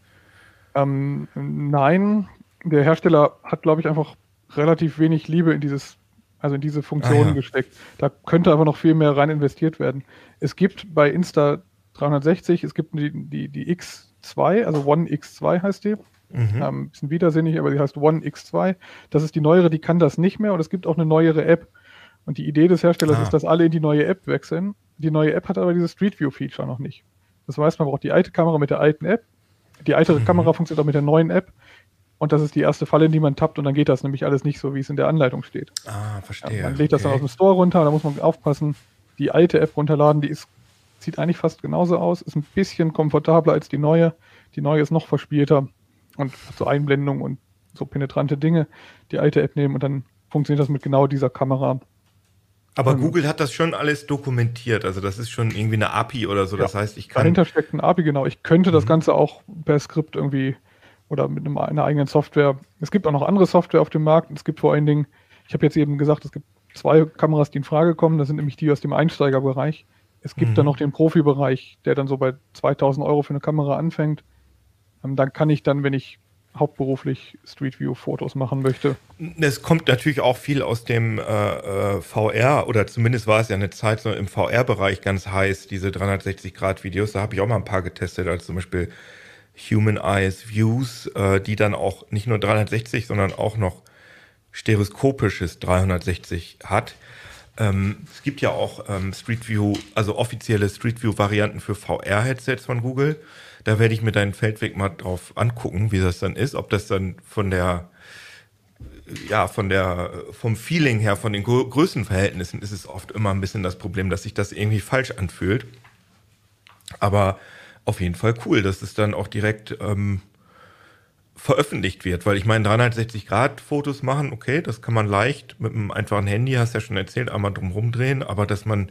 Ähm, nein, der Hersteller hat, glaube ich, einfach relativ wenig Liebe in dieses, also in diese Funktionen ah, ja. gesteckt. Da könnte aber noch viel mehr rein investiert werden. Es gibt bei Insta 360, es gibt die, die, die X2, also One X2 heißt die. Mhm. Ähm, bisschen widersinnig, aber die heißt One X2. Das ist die neuere, die kann das nicht mehr und es gibt auch eine neuere App. Und die Idee des Herstellers ah. ist, dass alle in die neue App wechseln. Die neue App hat aber dieses Street View Feature noch nicht. Das heißt, man braucht die alte Kamera mit der alten App. Die alte mhm. Kamera funktioniert auch mit der neuen App. Und das ist die erste Falle, in die man tappt und dann geht das nämlich alles nicht so, wie es in der Anleitung steht. Ah, verstehe. Ja, man legt okay. das dann aus dem Store runter, da muss man aufpassen. Die alte App runterladen, die ist, sieht eigentlich fast genauso aus, ist ein bisschen komfortabler als die neue. Die neue ist noch verspielter und so Einblendungen und so penetrante Dinge. Die alte App nehmen und dann funktioniert das mit genau dieser Kamera. Aber ähm, Google hat das schon alles dokumentiert. Also das ist schon irgendwie eine API oder so. Ja, das heißt, ich kann. Dahinter steckt ein API, genau. Ich könnte mhm. das Ganze auch per Skript irgendwie oder mit einem, einer eigenen Software. Es gibt auch noch andere Software auf dem Markt. Es gibt vor allen Dingen, ich habe jetzt eben gesagt, es gibt zwei Kameras, die in Frage kommen. Das sind nämlich die aus dem Einsteigerbereich. Es gibt mhm. dann noch den Profibereich, der dann so bei 2000 Euro für eine Kamera anfängt. Ähm, dann kann ich dann, wenn ich hauptberuflich Street View Fotos machen möchte. Es kommt natürlich auch viel aus dem äh, äh VR oder zumindest war es ja eine Zeit so im VR-Bereich ganz heiß, diese 360 Grad Videos. Da habe ich auch mal ein paar getestet, als zum Beispiel Human Eyes Views, äh, die dann auch nicht nur 360, sondern auch noch stereoskopisches 360 hat. Ähm, es gibt ja auch ähm, Street View, also offizielle Street View Varianten für VR-Headsets von Google. Da werde ich mir deinen Feldweg mal drauf angucken, wie das dann ist, ob das dann von der ja, von der, vom Feeling her, von den Größenverhältnissen ist es oft immer ein bisschen das Problem, dass sich das irgendwie falsch anfühlt. Aber auf jeden Fall cool, dass es dann auch direkt ähm, veröffentlicht wird, weil ich meine, 360 Grad Fotos machen, okay, das kann man leicht mit einem einfachen Handy, hast ja schon erzählt, einmal drum rumdrehen, aber dass man,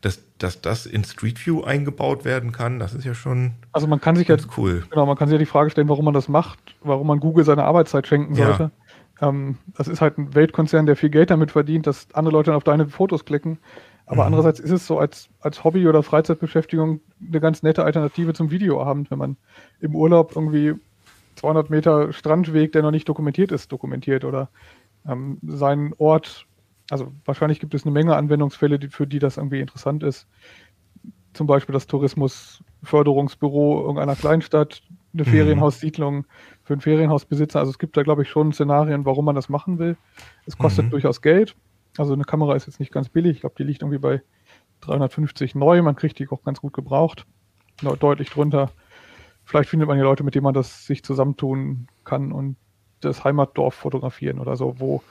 dass, dass das in Street View eingebaut werden kann, das ist ja schon Also man kann sich jetzt, cool. Genau, man kann sich ja die Frage stellen, warum man das macht, warum man Google seine Arbeitszeit schenken sollte. Ja. Ähm, das ist halt ein Weltkonzern, der viel Geld damit verdient, dass andere Leute dann auf deine Fotos klicken. Aber mhm. andererseits ist es so als, als Hobby- oder Freizeitbeschäftigung eine ganz nette Alternative zum Videoabend, wenn man im Urlaub irgendwie 200 Meter Strandweg, der noch nicht dokumentiert ist, dokumentiert oder ähm, seinen Ort. Also wahrscheinlich gibt es eine Menge Anwendungsfälle, die, für die das irgendwie interessant ist. Zum Beispiel das Tourismusförderungsbüro irgendeiner Kleinstadt, eine mhm. Ferienhaussiedlung für einen Ferienhausbesitzer. Also es gibt da, glaube ich, schon Szenarien, warum man das machen will. Es kostet mhm. durchaus Geld. Also eine Kamera ist jetzt nicht ganz billig. Ich glaube, die liegt irgendwie bei 350 neu. Man kriegt die auch ganz gut gebraucht. Deutlich drunter. Vielleicht findet man ja Leute, mit denen man das sich zusammentun kann und das Heimatdorf fotografieren oder so, wo.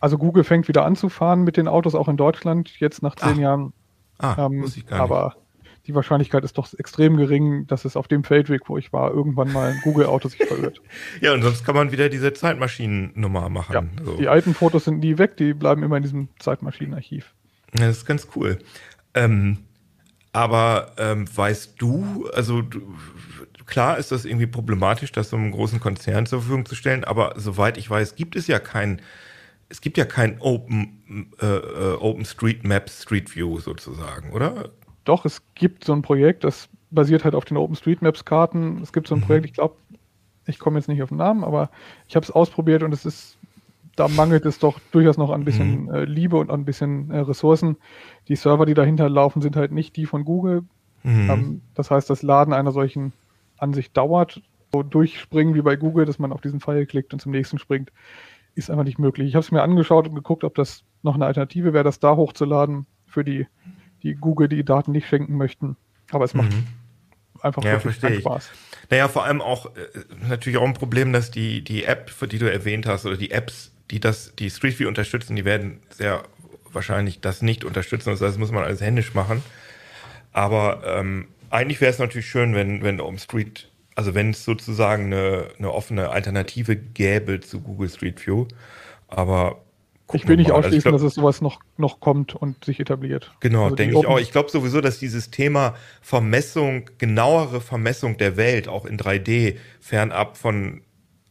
Also Google fängt wieder an zu fahren mit den Autos auch in Deutschland, jetzt nach zehn Ach. Jahren. Ah, ähm, muss ich gar nicht. Aber die Wahrscheinlichkeit ist doch extrem gering, dass es auf dem Feldweg, wo ich war, irgendwann mal ein Google-Auto sich verirrt. <laughs> ja, und sonst kann man wieder diese Zeitmaschinennummer machen. Ja, so. Die alten Fotos sind nie weg, die bleiben immer in diesem Zeitmaschinenarchiv. Ja, das ist ganz cool. Ähm, aber ähm, weißt du, also du, klar ist das irgendwie problematisch, das so einem großen Konzern zur Verfügung zu stellen, aber soweit ich weiß, gibt es ja kein, es gibt ja kein Open, äh, äh Open Street Maps Street View sozusagen, oder? Doch, es gibt so ein Projekt, das basiert halt auf den Open Street Maps Karten. Es gibt so ein mhm. Projekt, ich glaube, ich komme jetzt nicht auf den Namen, aber ich habe es ausprobiert und es ist, da mangelt es doch durchaus noch ein bisschen mhm. äh, Liebe und ein bisschen äh, Ressourcen. Die Server, die dahinter laufen, sind halt nicht die von Google. Mhm. Ähm, das heißt, das Laden einer solchen Ansicht dauert. So durchspringen wie bei Google, dass man auf diesen Pfeil klickt und zum nächsten springt, ist einfach nicht möglich. Ich habe es mir angeschaut und geguckt, ob das noch eine Alternative wäre, das da hochzuladen für die, die Google die Daten nicht schenken möchten. Aber es macht mhm. einfach ja, wirklich keinen Spaß. Naja, vor allem auch äh, natürlich auch ein Problem, dass die, die App, für die du erwähnt hast, oder die Apps, die das, die Street View unterstützen, die werden sehr wahrscheinlich das nicht unterstützen. Das heißt, das muss man alles händisch machen. Aber ähm, eigentlich wäre es natürlich schön, wenn, wenn OpenStreet, also wenn es sozusagen eine, eine offene Alternative gäbe zu Google Street View. Aber ich will nicht ausschließen, also glaub, dass es sowas noch, noch kommt und sich etabliert. Genau, also denke ich auch. Ich glaube sowieso, dass dieses Thema Vermessung, genauere Vermessung der Welt, auch in 3D, fernab von,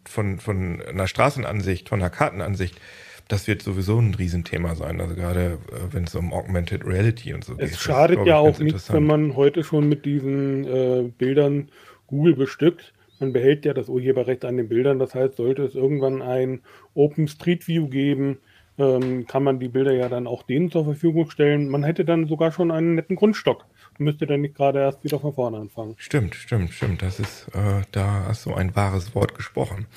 von, von einer Straßenansicht, von einer Kartenansicht, das wird sowieso ein Riesenthema sein. Also gerade äh, wenn es um Augmented Reality und so es geht. Es schadet ja auch nichts, wenn man heute schon mit diesen äh, Bildern Google bestückt. Man behält ja das Urheberrecht an den Bildern. Das heißt, sollte es irgendwann ein Open Street View geben, ähm, kann man die Bilder ja dann auch denen zur Verfügung stellen. Man hätte dann sogar schon einen netten Grundstock müsste dann nicht gerade erst wieder von vorne anfangen. Stimmt, stimmt, stimmt. Das ist, äh, da hast du ein wahres Wort gesprochen.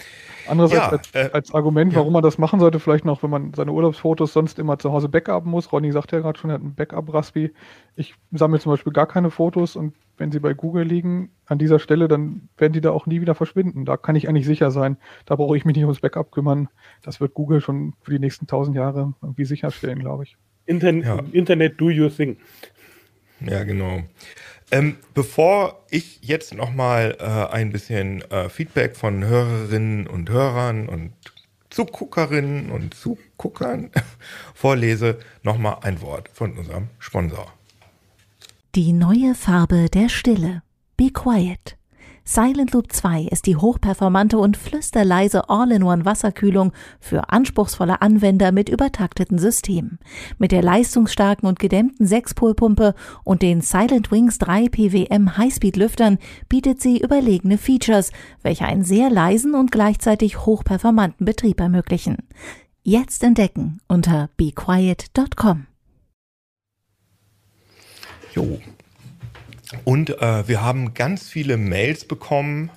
Andererseits ja, als, äh, als, Argument, warum ja. man das machen sollte, vielleicht noch, wenn man seine Urlaubsfotos sonst immer zu Hause backupen muss. Ronny sagt ja gerade schon, er hat ein Backup-Raspi. Ich sammle zum Beispiel gar keine Fotos und wenn sie bei Google liegen, an dieser Stelle, dann werden die da auch nie wieder verschwinden. Da kann ich eigentlich sicher sein. Da brauche ich mich nicht ums Backup kümmern. Das wird Google schon für die nächsten tausend Jahre irgendwie sicherstellen, glaube ich. Internet, ja. Internet do your thing. Ja, genau. Ähm, bevor ich jetzt nochmal äh, ein bisschen äh, Feedback von Hörerinnen und Hörern und Zuguckerinnen und Zuguckern <laughs> vorlese, nochmal ein Wort von unserem Sponsor. Die neue Farbe der Stille. Be quiet. Silent Loop 2 ist die hochperformante und flüsterleise All-in-One Wasserkühlung für anspruchsvolle Anwender mit übertakteten Systemen. Mit der leistungsstarken und gedämmten Sechspolpumpe und den Silent Wings 3 PWM Highspeed Lüftern bietet sie überlegene Features, welche einen sehr leisen und gleichzeitig hochperformanten Betrieb ermöglichen. Jetzt entdecken unter bequiet.com. Jo. Und äh, wir haben ganz viele Mails bekommen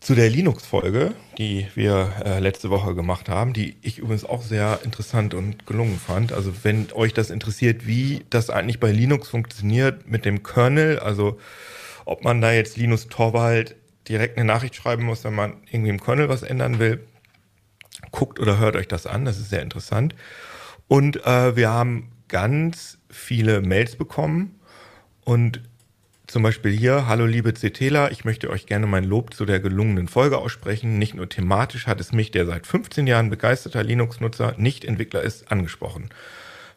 zu der Linux-Folge, die wir äh, letzte Woche gemacht haben, die ich übrigens auch sehr interessant und gelungen fand. Also wenn euch das interessiert, wie das eigentlich bei Linux funktioniert mit dem Kernel, also ob man da jetzt Linus Torvald direkt eine Nachricht schreiben muss, wenn man irgendwie im Kernel was ändern will, guckt oder hört euch das an, das ist sehr interessant. Und äh, wir haben ganz viele Mails bekommen und zum Beispiel hier, hallo liebe CTler, ich möchte euch gerne mein Lob zu der gelungenen Folge aussprechen. Nicht nur thematisch hat es mich, der seit 15 Jahren begeisterter Linux-Nutzer, nicht Entwickler ist, angesprochen.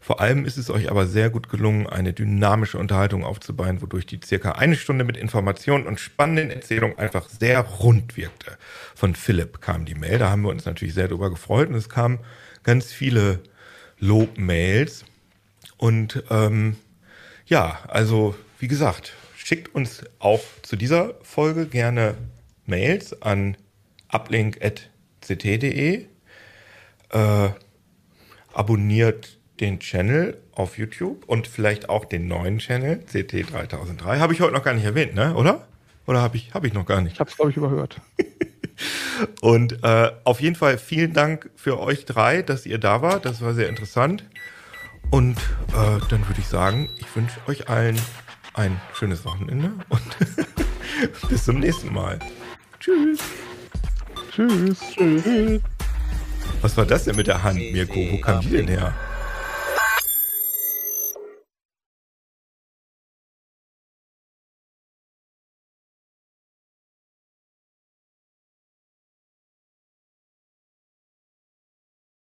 Vor allem ist es euch aber sehr gut gelungen, eine dynamische Unterhaltung aufzubauen, wodurch die circa eine Stunde mit Informationen und spannenden Erzählungen einfach sehr rund wirkte. Von Philipp kam die Mail, da haben wir uns natürlich sehr drüber gefreut und es kamen ganz viele Lob-Mails. Und ähm, ja, also wie gesagt, schickt uns auch zu dieser Folge gerne Mails an uplink.ct.de. Äh, abonniert den Channel auf YouTube und vielleicht auch den neuen Channel CT3003. Habe ich heute noch gar nicht erwähnt, ne? Oder? Oder habe ich, hab ich noch gar nicht? Ich habe es, glaube ich, überhört. <laughs> und äh, auf jeden Fall vielen Dank für euch drei, dass ihr da wart. Das war sehr interessant. Und äh, dann würde ich sagen, ich wünsche euch allen ein schönes Wochenende und <laughs> bis zum nächsten Mal. Tschüss. Tschüss. Tschüss. Was war das denn mit der Hand, Mirko? Wo kam die denn her?